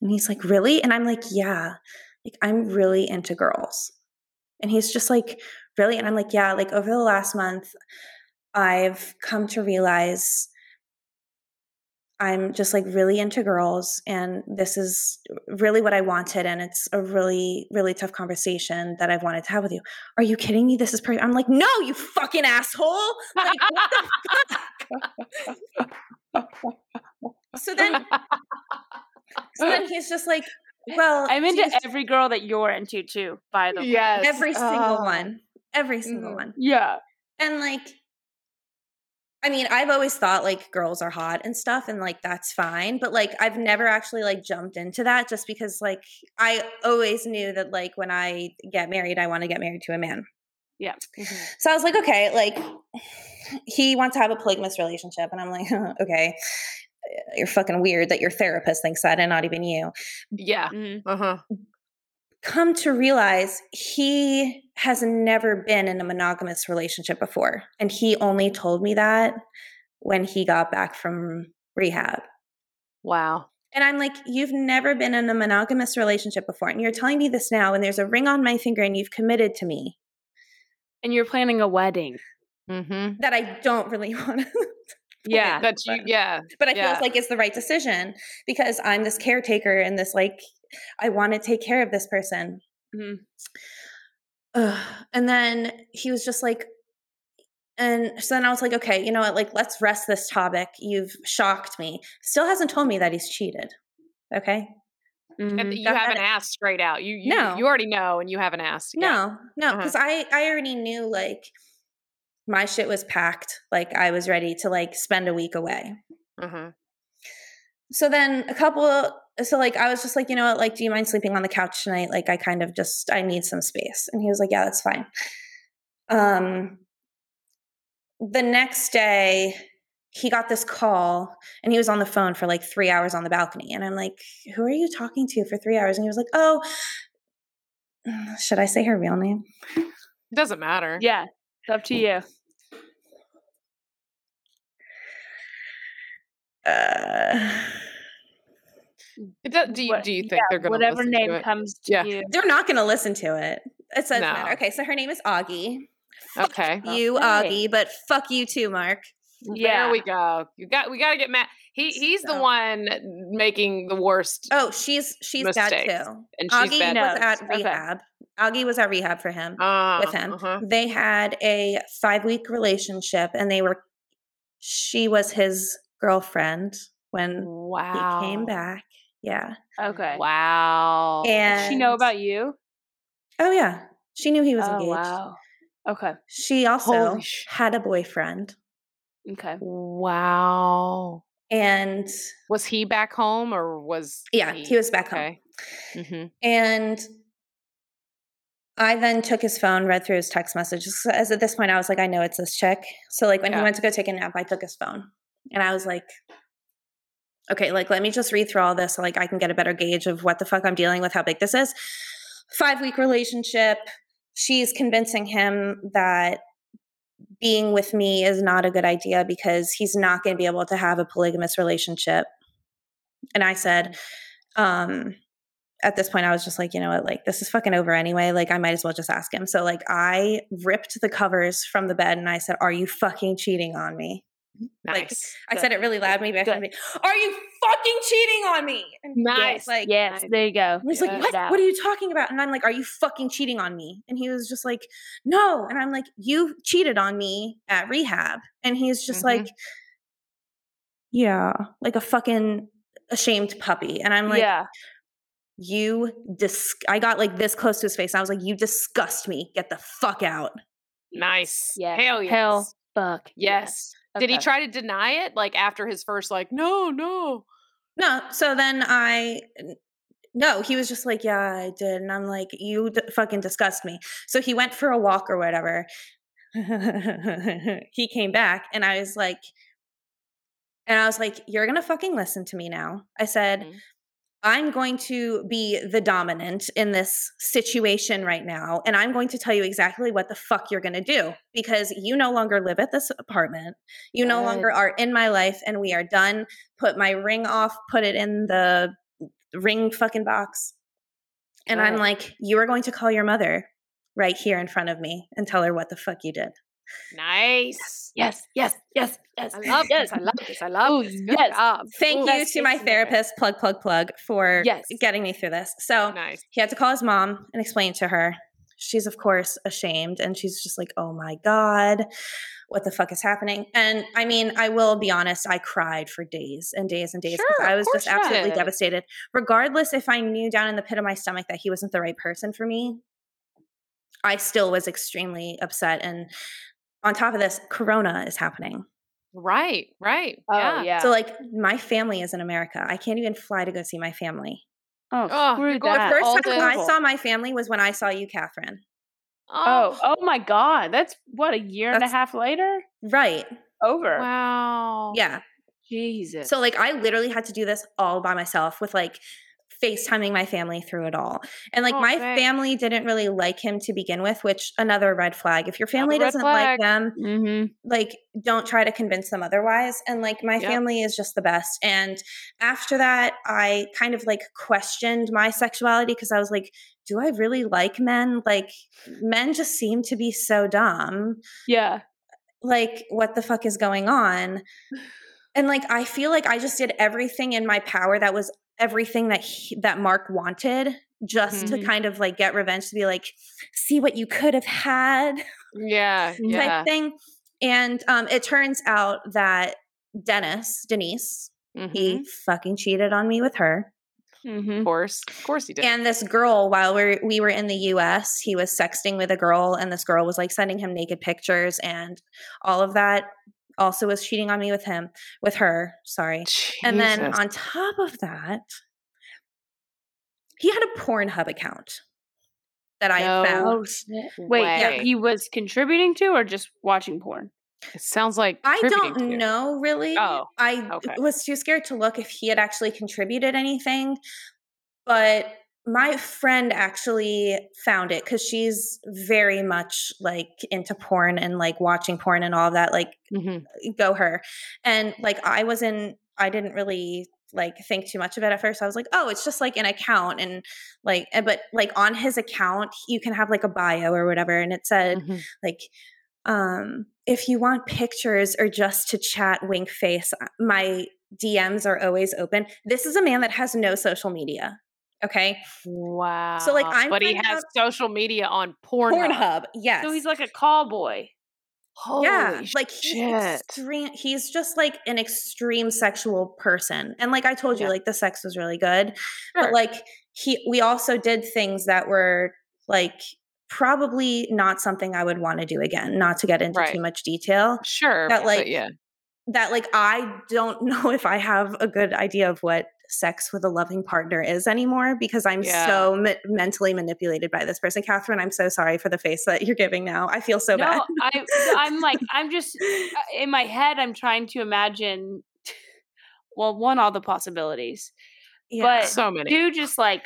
And he's like, really? And I'm like, yeah. Like, I'm really into girls. And he's just like, really? And I'm like, yeah. Like, over the last month, I've come to realize I'm just like really into girls, and this is really what I wanted. And it's a really, really tough conversation that I've wanted to have with you. Are you kidding me? This is per-. I'm like, no, you fucking asshole. Like, what the [LAUGHS] fuck? so then, so then he's just like, [LAUGHS] well, I'm into you- every girl that you're into too. By the way, Yes. every single Oh. one, every single Mhm. one. yeah. And like, I mean, I've always thought like girls are hot and stuff, and like that's fine. But like, I've never actually like jumped into that just because like I always knew that like when I get married, I want to get married to a man. Yeah. So I was like, okay, like [SIGHS] he wants to have a polygamous relationship, and I'm like, [LAUGHS] okay, you're fucking weird that your therapist thinks that, and not even you. yeah. Mhm. Uh huh. come to realize he has never been in a monogamous relationship before. And he only told me that when he got back from rehab. Wow. And I'm like, you've never been in a monogamous relationship before. And you're telling me this now, and there's a ring on my finger, and you've committed to me And you're planning a wedding. Mm-hmm. that I don't really [LAUGHS] want to. Yeah. but you, yeah. but I Yeah. feel like it's the right decision because I'm this caretaker and this, like, I want to take care of this person. Mhm. Ugh. And then he was just like, and so then I was like, okay, you know what? Like, let's rest this topic. You've shocked me. Still hasn't told me that he's cheated. Okay. And Mhm. you Got haven't that- asked straight out. You you, No. you already know, and you haven't asked. Yeah. No, no, Uh-huh. because I I already knew like my shit was packed. Like I was ready to like spend a week away. Uh-huh. So then a couple. So like I was just like, you know what? Like, do you mind sleeping on the couch tonight? Like, I kind of just I need some space. And he was like, yeah, that's fine. Um. The next day, he got this call and he was on the phone for like three hours on the balcony. And I'm like, who are you talking to for three hours? And he was like, oh, [SIGHS] should I say her real name? It doesn't matter. Yeah. It's up to you. Uh, It does, do you What- do you think yeah, they're going to whatever listen name to it? comes to Yeah. you. they're not going to listen to it. It says No. matter. Okay, so her name is Augie. Okay. You, Okay. Augie, but fuck you too, Mark. Yeah. There we go. You got we got to get Matt. He he's the one making the worst. Oh, she's she's bad too. and she's Augie bad. Was at Okay. rehab. Augie was at rehab for him Uh, with him. uh-huh. They had a five week relationship, and they were. She was his girlfriend when Wow. he came back. Yeah. Okay. Wow. And Does she know about you? Oh yeah, she knew he was oh, engaged. wow. Okay. She also sh- had a boyfriend Okay. Wow. And Was he back home or was yeah, he was back home. okay? hmm And I then took his phone, read through his text messages. So As at this point, I was like, I know it's this chick. So like when he went to go take a nap, I took his phone, and I was like, okay, like let me just read through all this so like I can get a better gauge of what the fuck I'm dealing with, how big this is. Five week relationship. She's convincing him that being with me is not a good idea because he's not going to be able to have a polygamous relationship. And I said, um, at this point, I was just like, you know what, like this is fucking over anyway. Like I might as well just ask him. So like I ripped the covers from the bed and I said, "Are you fucking cheating on me?" Like, Nice. I said it really loud. Maybe I should be. Are you fucking cheating on me? And Nice. Like Yes, there you go. He's like, what? What are you talking about? And I'm like, are you fucking cheating on me? And he was just like, no. And I'm like, you cheated on me at rehab. And he's just Mhm. like, yeah, like a fucking ashamed puppy. And I'm like, yeah. you dis. I got like this close to his face. And I was like, you disgust me. Get the fuck out. Nice. Yeah. Hell yes. Hell fuck. Yes. Did he try to deny it like after his first like no, no. No. So then I. No, he was just like, yeah, I did. And I'm like, you d- fucking disgust me. So he went for a walk or whatever. [LAUGHS] he came back and I was like, and I was like, you're going to fucking listen to me now. I said, Mhm. I'm going to be the dominant in this situation right now. And I'm going to tell you exactly what the fuck you're going to do because you no longer live at this apartment. You no longer are in my life and we are done. Put my ring off, put it in the ring fucking box. And I'm like, you are going to call your mother right here in front of me and tell her what the fuck you did. Nice. Yes, yes, yes, yes. I love yes. this. I love this. I [LAUGHS] love Ooh, this. Good yes. job. Thank Ooh, you to my case therapist, plug, plug, plug, for Yes. getting me through this. So Nice. he had to call his mom and explain to her. She's, of course, ashamed and she's just like, oh my God, what the fuck is happening? And I mean, I will be honest, I cried for days and days and days because Sure, I was just absolutely did. devastated. Regardless if I knew down in the pit of my stomach that he wasn't the right person for me, I still was extremely upset. And on top of this, Corona is happening. Right. Right. Oh, yeah. yeah. So, like, my family is in America. I can't even fly to go see my family. oh, Oh, screw you're that. The first all time the- I saw my family was when I saw you, Katherine. Oh, oh my God. That's what, a year and a half later? Right. Over. wow. Yeah. Jesus. So like I literally had to do this all by myself with like FaceTiming my family through it all. And like Oh, my thanks. family didn't really like him to begin with, which another red flag. If your family doesn't like them, mm-hmm. like don't try to convince them otherwise. And like my Yep. family is just the best. And after that, I kind of like questioned my sexuality because I was like, do I really like men? Like men just seem to be so dumb Yeah. like what the fuck is going on [LAUGHS] and like i feel like i just did everything in my power that was everything that he, that mark wanted just to Mhm. kind of like get revenge to be like see what you could have had Yeah. [LAUGHS] Type Yeah. thing and um it turns out that dennis denise Mhm. he fucking cheated on me with her Mm-hmm. Of course. Of course he did. and this girl while we we were in the US he was sexting with a girl and this girl was like sending him naked pictures and all of that also was cheating on me with him with her sorry and then on top of that he had a Pornhub account that I No found Oh, shit. Wait, yeah, he was contributing to or just watching porn? It sounds like I don't to. know really. Oh, I okay. was too scared to look if he had actually contributed anything. But my friend actually found it because she's very much like into porn and like watching porn and all of that. Like, Mhm. go her. And like, I wasn't, I didn't really like think too much of it at first. I was like, oh, it's just like an account. And like, but like on his account, you can have like a bio or whatever. And it said, Mhm. like um if you want pictures or just to chat wink face uh, my dms are always open this is a man that has no social media okay Wow. So, like, I'm but he has social media on Pornhub. pornhub yes So he's like a call boy. Holy yeah like he's shit. extreme he's just like an extreme sexual person and like i told you Yeah. like the sex was really good Sure. but like he we also did things that were like probably not something i would want to do again not to get into Right. too much detail Sure. that, but like, yeah. that like I don't [LAUGHS] know if I have a good idea of what sex with a loving partner is anymore because I'm Yeah. so me- mentally manipulated by this person. Katherine, I'm so sorry for the face that you're giving now. I feel so bad. I, I'm like, [LAUGHS] I'm just uh, in my head. I'm trying to imagine. Well, one, all the possibilities, Yeah. but So many. do just like,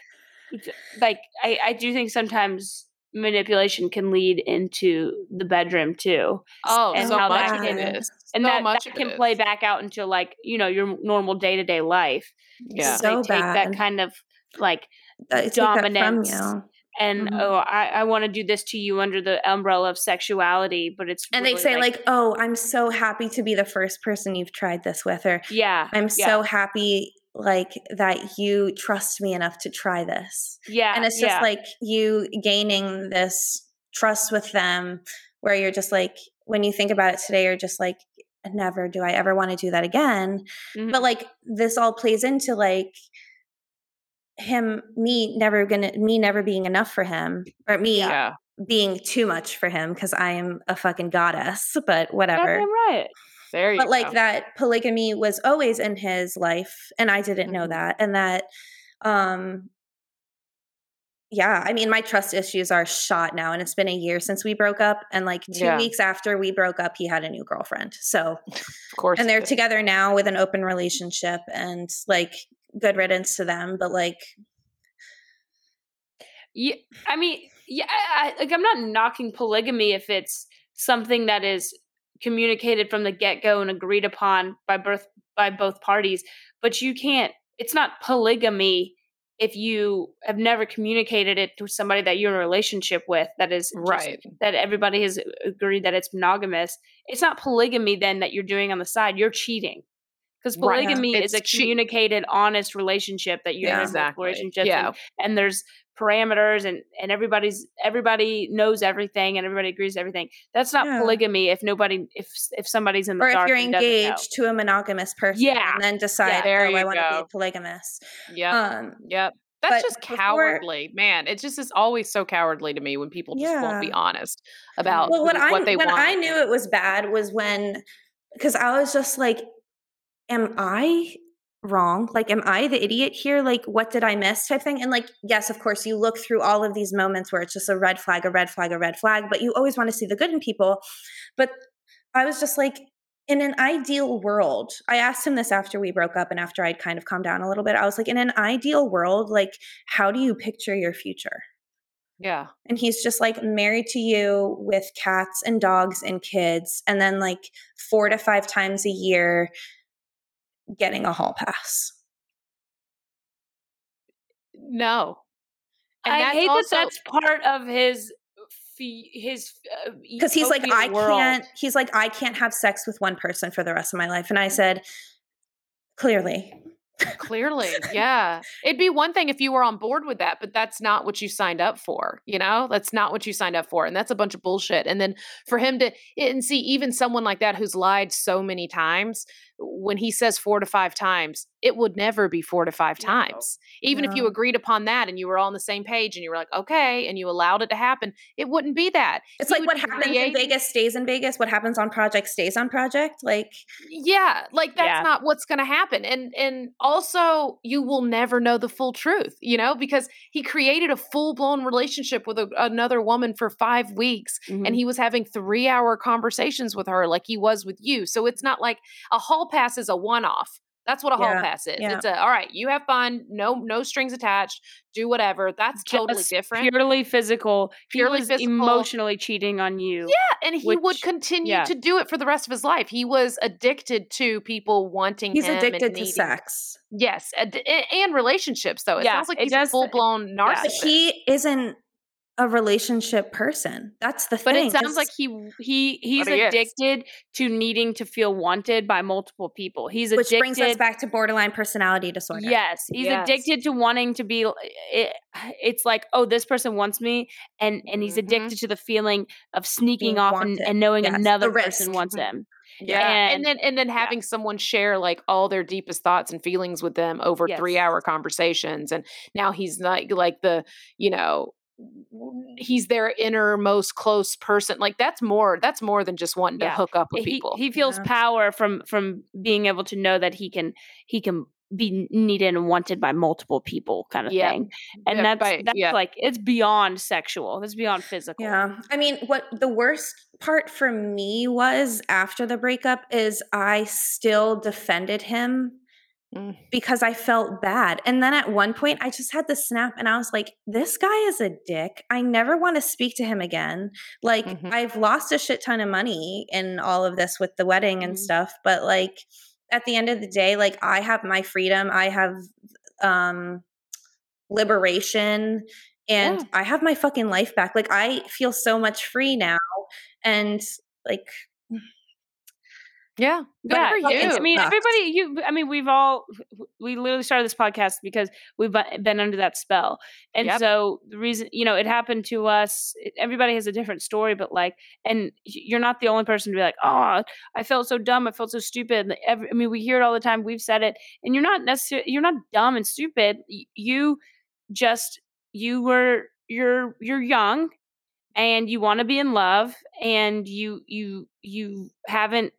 like I, I do think sometimes manipulation can lead into the bedroom too, oh, and so how much that can- it is. And so that, much that can play is. back out into like you know your normal day to day life. Yeah. So they take that kind of like I take that from dominance. you. and Mhm. oh I, I want to do this to you under the umbrella of sexuality, but it's And they really, say like, "Oh, I'm so happy to be the first person you've tried this with," or yeah, "I'm yeah, so happy like that you trust me enough to try this." yeah, and it's just yeah. like you gaining this trust with them where you're just like when you think about it today you're just like never do i ever want to do that again Mhm. but like this all plays into like him me never gonna me never being enough for him or me Yeah. being too much for him because i am a fucking goddess but whatever Goddamn right. There you but like go. that polygamy was always in his life and i didn't know Mhm. that and that um yeah i mean my trust issues are shot now and it's been a year since we broke up and like two Yeah. weeks after we broke up he had a new girlfriend so [LAUGHS] Of course. and they're together now with an open relationship and like good riddance to them but like Yeah, I mean, yeah, I, I- like I'm not knocking polygamy if it's something that is communicated from the get go and agreed upon by both by both parties. But you can't. It's not polygamy if you have never communicated it to somebody that you're in a relationship with. That is just- right. that everybody has agreed that it's monogamous. It's not polygamy then that you're doing on the side. You're cheating. Because Right. polygamy is a communicated, honest relationship that you Yeah. have Exactly. relationships Yeah. and, and there's parameters and and everybody's everybody knows everything and everybody agrees to everything. That's not Yeah. polygamy if nobody if if somebody's in the or if you're engaged to a monogamous person Yeah. and then decide There oh you i want to be polygamous yeah um Yep. That's just before- cowardly, man. It just is always so cowardly to me when people just won't be honest about well when i what they when want. i knew it was bad was when because i was just like am i wrong? Like am i the idiot here? Like what did i miss type thing? And like yes of course you look through all of these moments where it's just a red flag a red flag a red flag but you always want to see the good in people. But i was just like in an ideal world i asked him this after we broke up and after i'd kind of calmed down a little bit i was like in an ideal world like how do you picture your future? Yeah. and he's just like married to you with cats and dogs and kids and then like four to five times a year getting a hall pass No. And I that's hate also, that that's part of his his uh, because he's like i world. can't he's like i can't have sex with one person for the rest of my life and i said clearly Clearly, [LAUGHS] yeah. It'd be one thing if you were on board with that, but that's not what you signed up for. You know, that's not what you signed up for. And that's a bunch of bullshit. And then for him to, and see, even someone like that who's lied so many times, when he says four to five times, it would never be four to five No. times. Even if you agreed upon that and you were all on the same page and you were like, okay, and you allowed it to happen, it wouldn't be that. it's like what happens in vegas stays in vegas what happens on project stays on project like yeah like that's Yeah. not what's going to happen and and also you will never know the full truth you know because he created a full-blown relationship with a, another woman for five weeks Mhm. and he was having three hour conversations with her like he was with you so it's not like a hall pass is a one-off that's what a hall pass is yeah. it's a all right you have fun no no strings attached do whatever that's totally different purely physical, Purely physical. emotionally cheating on you. yeah and he would continue yeah. to do it for the rest of his life he was addicted to people wanting he's addicted to sex Yes, ad- and relationships though. It Yeah, sounds like it he's does- a full blown narcissist. he isn't a relationship person that's the But thing But it sounds like he he he's But he is. addicted to needing to feel wanted by multiple people. He's addicted which addicted. brings us back to borderline personality disorder Yes, he's Yes. addicted to wanting to be. It, it's like, oh, this person wants me, and and he's Mhm. addicted to the feeling of sneaking Being off and, and knowing Yes, another the person risk. wants him. yeah, and, and- then and then having someone share like all their deepest thoughts and feelings with them over Yes. three hour conversations, and now he's like like the you know he's their innermost close person. Like that's more that's more than just wanting to hook up with he, people. he feels Yeah. power from from being able to know that he can he can be needed and wanted by multiple people kind of Yeah. thing and Yeah, that's by- that's yeah. like it's beyond sexual it's beyond physical Yeah. I mean, what the worst part for me was after the breakup is I still defended him Mm. because I felt bad. And then at one point, I just had the snap and I was like, this guy is a dick. I never want to speak to him again. Like, Mhm. I've lost a shit ton of money in all of this with the wedding and Mhm. stuff. But like, at the end of the day, like, I have my freedom. I have, um, liberation and Yeah. I have my fucking life back. Like I feel so much free now and like yeah. Good yeah, for like, it's- you. I mean, everybody. You, I mean, we've all we literally started this podcast because we've been under that spell, and Yep. so the reason you know it happened to us. Everybody has a different story, but like, and you're not the only person to be like, oh, I felt so dumb, I felt so stupid. Every- I mean, we hear it all the time. We've said it, and you're not necessarily you're not dumb and stupid. You just you were you're you're young and you want to be in love and you you you haven't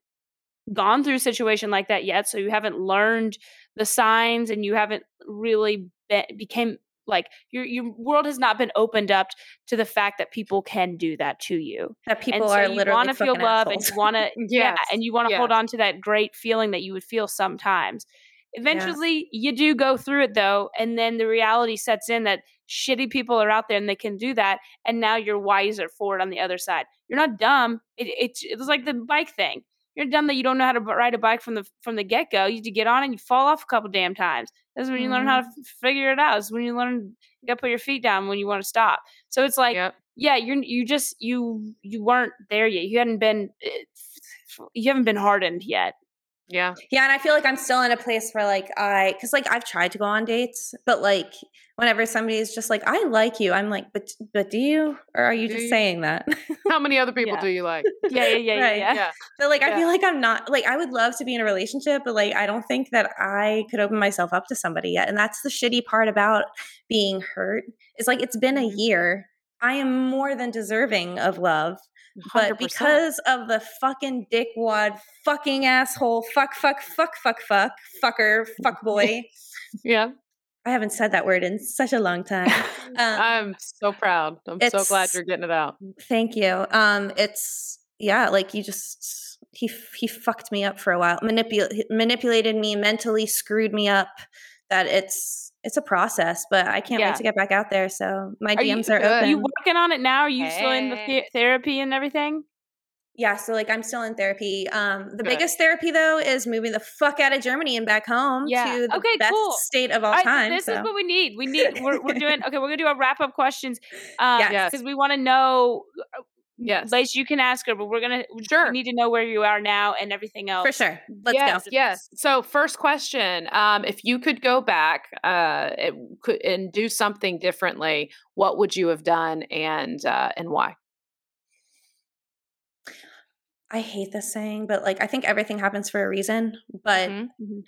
gone through a situation like that yet so you haven't learned the signs and you haven't really be, became like your your world has not been opened up to the fact that people can do that to you. That people and so are you literally want to feel love assholes. [LAUGHS] and you want to yeah and you want to hold on to that great feeling that you would feel sometimes. Eventually you do go through it though and then the reality sets in that shitty people are out there and they can do that and now you're wiser for it on the other side. You're not dumb. It, it's it's like the bike thing you're dumb that you don't know how to ride a bike from the from the get-go you have to get on and you fall off a couple damn times that's when you learn how to Mm-hmm. f- figure it out. It's when you learn you gotta put your feet down when you want to stop. So it's like, Yep. yeah, you're you just you you weren't there yet. You hadn't been eh, you haven't been hardened yet. Yeah. Yeah, and I feel like I'm still in a place where like I cuz like I've tried to go on dates, but like whenever somebody's just like I like you, I'm like, "But but do you or are you Do just you?" saying that?" [LAUGHS] How many other people Yeah. do you like? [LAUGHS] Yeah, yeah, yeah, Right. yeah. Yeah. So like I feel like I'm not like I would love to be in a relationship, but like I don't think that I could open myself up to somebody yet. And that's the shitty part about being hurt. Is like it's been a Mhm. year. I am more than deserving of love. But 100%. because of the fucking dickwad, fucking asshole, fuck, fuck, fuck, fuck, fuck, fucker, fuck boy. [LAUGHS] yeah, I haven't said that word in such a long time. [LAUGHS] Um, I'm so proud. I'm so glad you're getting it out. Thank you. Um, it's yeah, like you just he he fucked me up for a while, Manipul- manipulated me mentally, screwed me up. That it's it's a process, but I can't Yeah. wait to get back out there. So my Are you- DMs are good. open. Are you working on it now? Are you still in the Hey. the- therapy and everything? yeah, so like I'm still in therapy. Um, the Good. biggest therapy though is moving the fuck out of Germany and back home Yeah. to the Okay, best cool. state of all All right, time. this is what we need. We need. We're, we're doing. [LAUGHS] Okay, we're gonna do our wrap up questions. Um, Yes. because we want to know. Yes. Lace, you can ask her, but we're gonna. Sure. need to know where you are now and everything else. for sure. Let's yes, go. Yes. So, first question: um, If you could go back uh, it could, and do something differently, what would you have done, and uh, and why? I hate this saying, but like I think everything happens for a reason. But Mhm.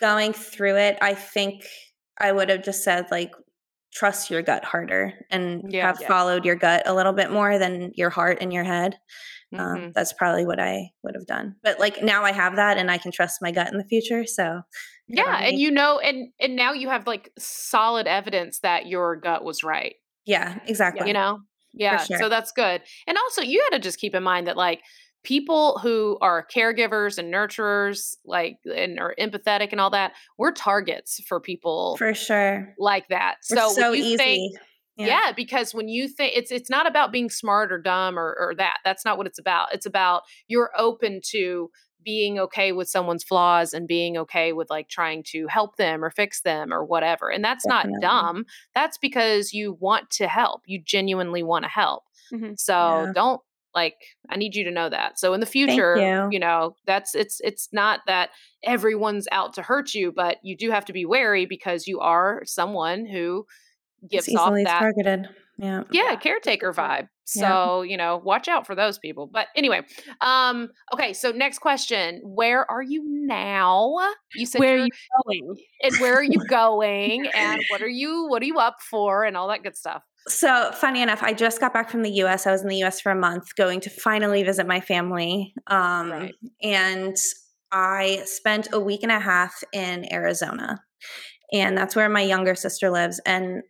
going through it, I think I would have just said like trust your gut harder and Yeah. have Yeah. followed your gut a little bit more than your heart and your head. Mhm. Um, that's probably what I would have done. But like now I have that and I can trust my gut in the future. So Yeah, don't and you know, and and now you have like solid evidence that your gut was right. yeah, exactly. You know, yeah. sure. So that's good. And also, you got to just keep in mind that like people who are caregivers and nurturers, like and are empathetic and all that, we're targets for people for sure. like that. We're So, so, you easy. think yeah. because when you think it's it's not about being smart or dumb or, or that that's not what it's about it's about you're open to being okay with someone's flaws and being okay with like trying to help them or fix them or whatever and that's Definitely. not dumb that's because you want to help you genuinely want to help Mhm. so Yeah. don't like i need you to know that so in the future you. know that's it's it's not that everyone's out to hurt you but you do have to be wary because you are someone who It's gives off that targeted. Yeah. yeah, Yeah, caretaker vibe. Yeah. So, you know, watch out for those people. But anyway, um, okay, so next question. Where are you now? You said Where are you're- you going? and where are you [LAUGHS] going and what are you what are you up for and all that good stuff. So funny enough, I just got back from the US. I was in the US for a month, going to finally visit my family. Um, Right. And I spent a week and a half in Arizona. And that's where my younger sister lives. And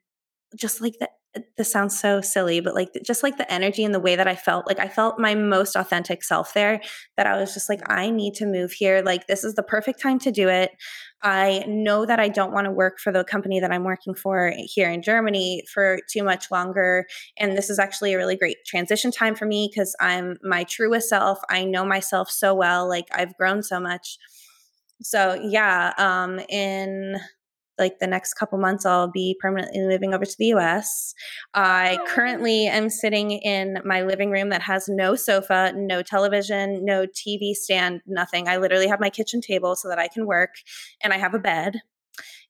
just like the this sounds so silly, but like just like the energy and the way that I felt, like I felt my most authentic self there. That I was just like, I need to move here. Like this is the perfect time to do it. I know that I don't want to work for the company that I'm working for here in Germany for too much longer. And this is actually a really great transition time for me because I'm my truest self. I know myself so well. Like I've grown so much. So yeah, um, in like the next couple months, I'll be permanently moving over to the US. I oh, currently am sitting in my living room that has no sofa, no television, no TV stand, nothing. I literally have my kitchen table so that I can work, and I have a bed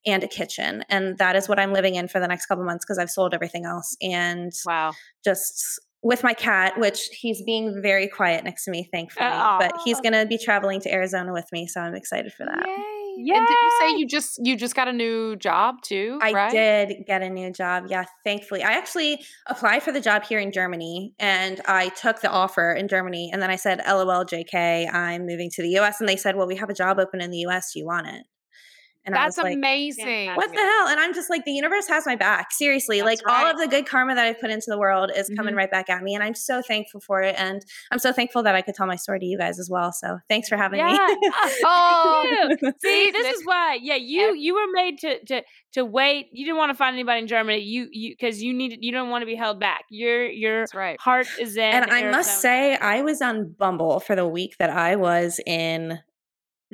and a kitchen. And that is what I'm living in for the next couple months because I've sold everything else. And Wow. just with my cat, which he's being very quiet next to me, thankfully. But he's going to be traveling to Arizona with me, so I'm excited for that. Yay. And did you say you just you just got a new job too? I right? did get a new job. Yeah, thankfully. I actually applied for the job here in Germany and I took the offer in Germany. And then I said, LOL, JK, I'm moving to the US. And they said, Well, we have a job open in the US. Do you want it? And I That's was like, amazing. What the hell? And I'm just like, the universe has my back. Seriously. That's like all of the good karma that I've put into the world is coming Mhm. right back at me. And I'm so thankful for it. And I'm so thankful that I could tell my story to you guys as well. So thanks for having Yeah. me. [LAUGHS] Oh, See, See, this this- [LAUGHS] is why. Yeah, you you were made to to to wait. You didn't want to find anybody in Germany. You you because you needed you don't want to be held back. Your your that's right. heart is in. and I must say, I was on Bumble for the week that I was in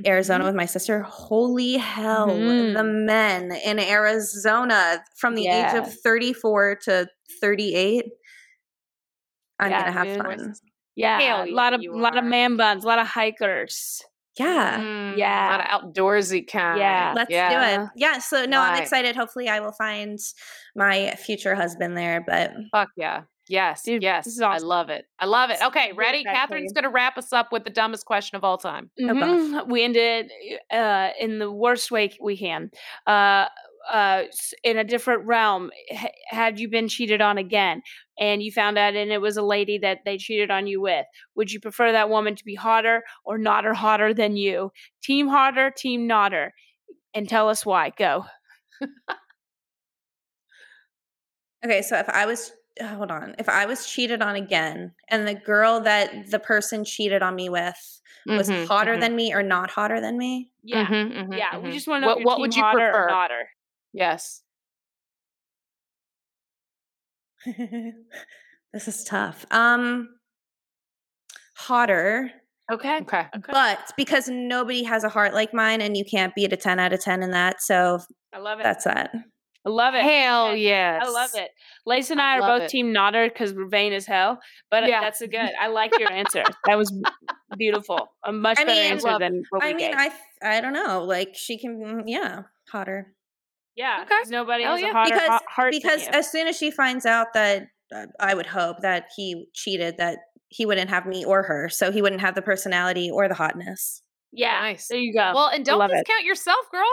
Arizona with my sister. Holy hell, Mhm. the men in Arizona from the age of 34 to 38. I'm Yeah, gonna have dude. fun. yeah, Hell a lot of a lot of are. man buns, a lot of hikers. Yeah. Mm, Yeah. A lot of outdoorsy kind. Yeah. Let's yeah. do it. Yeah. So no, I'm excited. Hopefully I will find my future husband there. But Fuck yeah. Yes. Dude, yes. this is awesome. I love it. I love it. Okay, ready? excited for Katherine's going to wrap us up with the dumbest question of all time. Gosh. Mhm. We ended uh, in the worst way we can. Uh, uh, in a different realm, H- had you been cheated on again, and you found out, and it was a lady that they cheated on you with, would you prefer that woman to be hotter or not or hotter than you? Team hotter, team notter, and tell us why. Go. [LAUGHS] okay, so if I was hold on, if I was cheated on again and the girl that the person cheated on me with was Mhm, hotter mhm. than me or not hotter than me, Yeah, Mhm, mhm, yeah. We mhm. just want to know what, if what would you hotter prefer? or notter. Yes. [LAUGHS] this is tough. Um hotter, Okay. Okay. Okay. but because nobody has a heart like mine and you can't beat a 10 out of 10 in that, so I love it. that's that. I love it. Hell Yeah, yes. I love it. Lace and I I, are both it. team notter because we're vain as hell. But Yeah. that's a good. I like your answer. that was beautiful. A much I better mean- answer than what we I mean, gave. I I don't know, like she can mm, yeah, hotter. yeah, Okay. nobody Hell has yeah. a hotter because heart because as soon as she finds out that uh, I would hope that he cheated that he wouldn't have me or her, so he wouldn't have the personality or the hotness. yeah, Nice. there you go. Well, and don't love it. discount yourself, girl.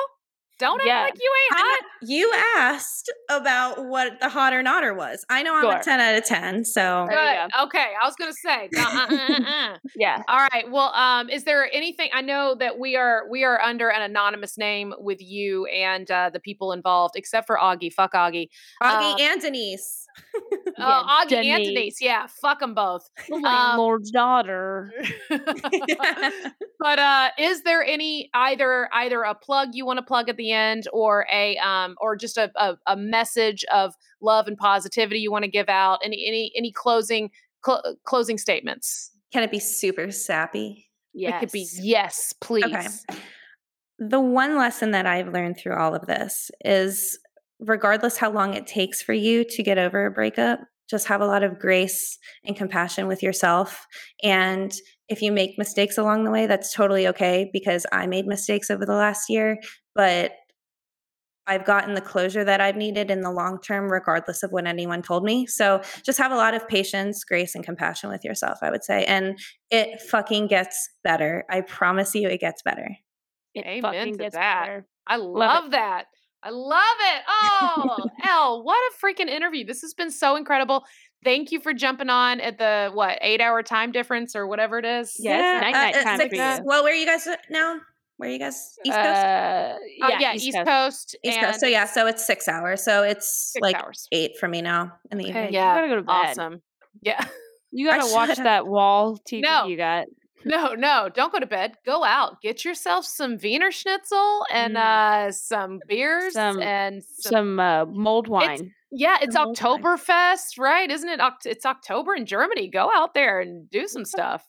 Don't Yeah. act like you ain't hot. not- you asked about what the hot or notter was. I know I'm Sure. a 10 out of 10, so There you Okay, I was gonna say. uh, uh, uh, uh. yeah, All right. Well, um, is there anything? I know that we are we are under an anonymous name with you and uh, the people involved, except for Augie. Fuck Augie. Augie Uh, and Denise. [LAUGHS] Uh, Augie and Denise. Denise. Yeah, fuck them both. the Um, daughter. [LAUGHS] but uh, is there any either either a plug you want to plug at the end, or a um, or just a, a a message of love and positivity you want to give out? Any any any closing cl- closing statements? Can it be super sappy? Yes, It could be yes, please. Okay. The one lesson that I've learned through all of this is regardless how long it takes for you to get over a breakup, just have a lot of grace and compassion with yourself. And if you make mistakes along the way, that's totally okay because I made mistakes over the last year, but I've gotten the closure that I've needed in the long term, regardless of what anyone told me. So just have a lot of patience, grace, and compassion with yourself, I would say. And it fucking gets better. I promise you, it gets better. It Amen fucking to gets that. better. I it. love that. I love it. Oh, [LAUGHS] Elle, what a freaking interview. This has been so incredible. Thank you for jumping on at the what eight hour time difference or whatever it is. Yeah, night night uh, time six- for you. Well, where are you guys now? Where are you guys? East Coast. Uh, Oh, yeah, East, Coast. East and Coast. So yeah, so it's six hours. So it's six like hours. eight for me now in the Okay. evening. Yeah, You gotta go to bed. Awesome. Yeah. [LAUGHS] You gotta watch that wall TV No. you got. No, no, don't go to bed. Go out. Get yourself some Wiener Schnitzel and Mm. uh some beers Some- and some, Some uh, mold wine. yeah, it's some old. Oktoberfest, right? Isn't it? It's October in Germany. Go out there and do some stuff.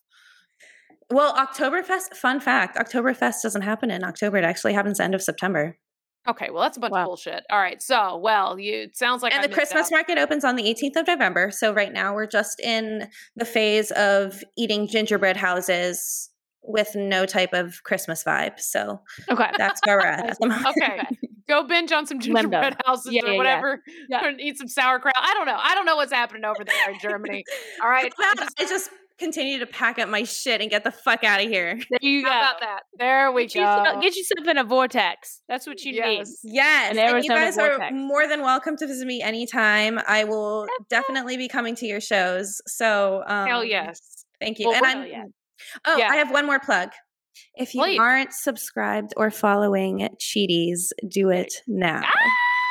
Well, Oktoberfest. Fun fact: Oktoberfest doesn't happen in October. It actually happens end of September. Okay, well that's a bunch Wow. of bullshit. All right, so well, you it sounds like and I the Christmas out. market opens on the 18th of November. So right now we're just in the phase of eating gingerbread houses with no type of Christmas vibe. So Okay. that's where we're at at [LAUGHS] the moment. Okay, go binge on some Limbo. gingerbread houses Yeah, or yeah, whatever, Yeah. and eat some sauerkraut. I don't know. I don't know what's happening over there in [LAUGHS] Germany. All right, I just continue to pack up my shit and get the fuck out of here. [LAUGHS] There you go. about that? There we Get go. yourself, get yourself in a vortex. That's what you need. Yes. Yes. An and you Arizona guys are more than welcome to visit me anytime. I will definitely be coming to your shows. So um, Hell yes. Thank you. Well, and I'm, yeah. oh, Yeah. I have one more plug. If you Please. aren't subscribed or following Cheaties, do it now. Ah!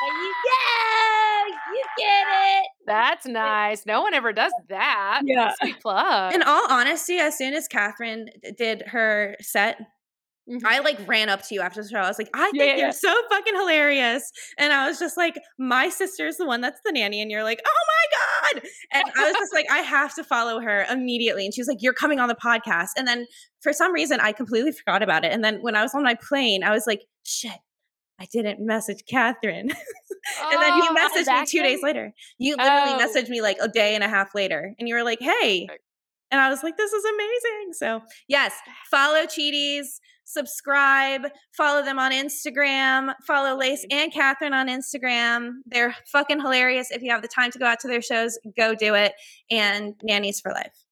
There you go. You get it. That's nice. No one ever does that. Yeah. Sweet plug. In all honesty, as soon as Katherine did her set, Mhm. I like ran up to you after the show. I was like, I think Yeah, yeah, you're yeah. so fucking hilarious. And I was just like, my sister's the one that's the nanny. And you're like, oh my God. And I was just like, I have to follow her immediately. And she was like, You're coming on the podcast. And then for some reason, I completely forgot about it. And then when I was on my plane, I was like, shit. I didn't message Katherine. [LAUGHS] and then you Oh, messaged me two days later. You literally Oh. messaged me like a day and a half later. And you were like, hey. And I was like, this is amazing. So, yes, follow Cheaties, subscribe, follow them on Instagram, follow Lace mm-hmm. and Katherine on Instagram. They're fucking hilarious. If you have the time to go out to their shows, go do it. And nannies for life.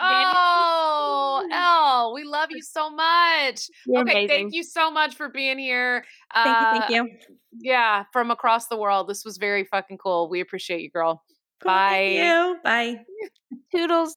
Oh, [LAUGHS] Elle, we love you so much. You're okay, amazing. thank you so much for being here. Thank you. Uh, Thank you. Yeah, from across the world. This was very fucking cool. We appreciate you, girl. Cool, thank bye. you. Bye. [LAUGHS] Toodles.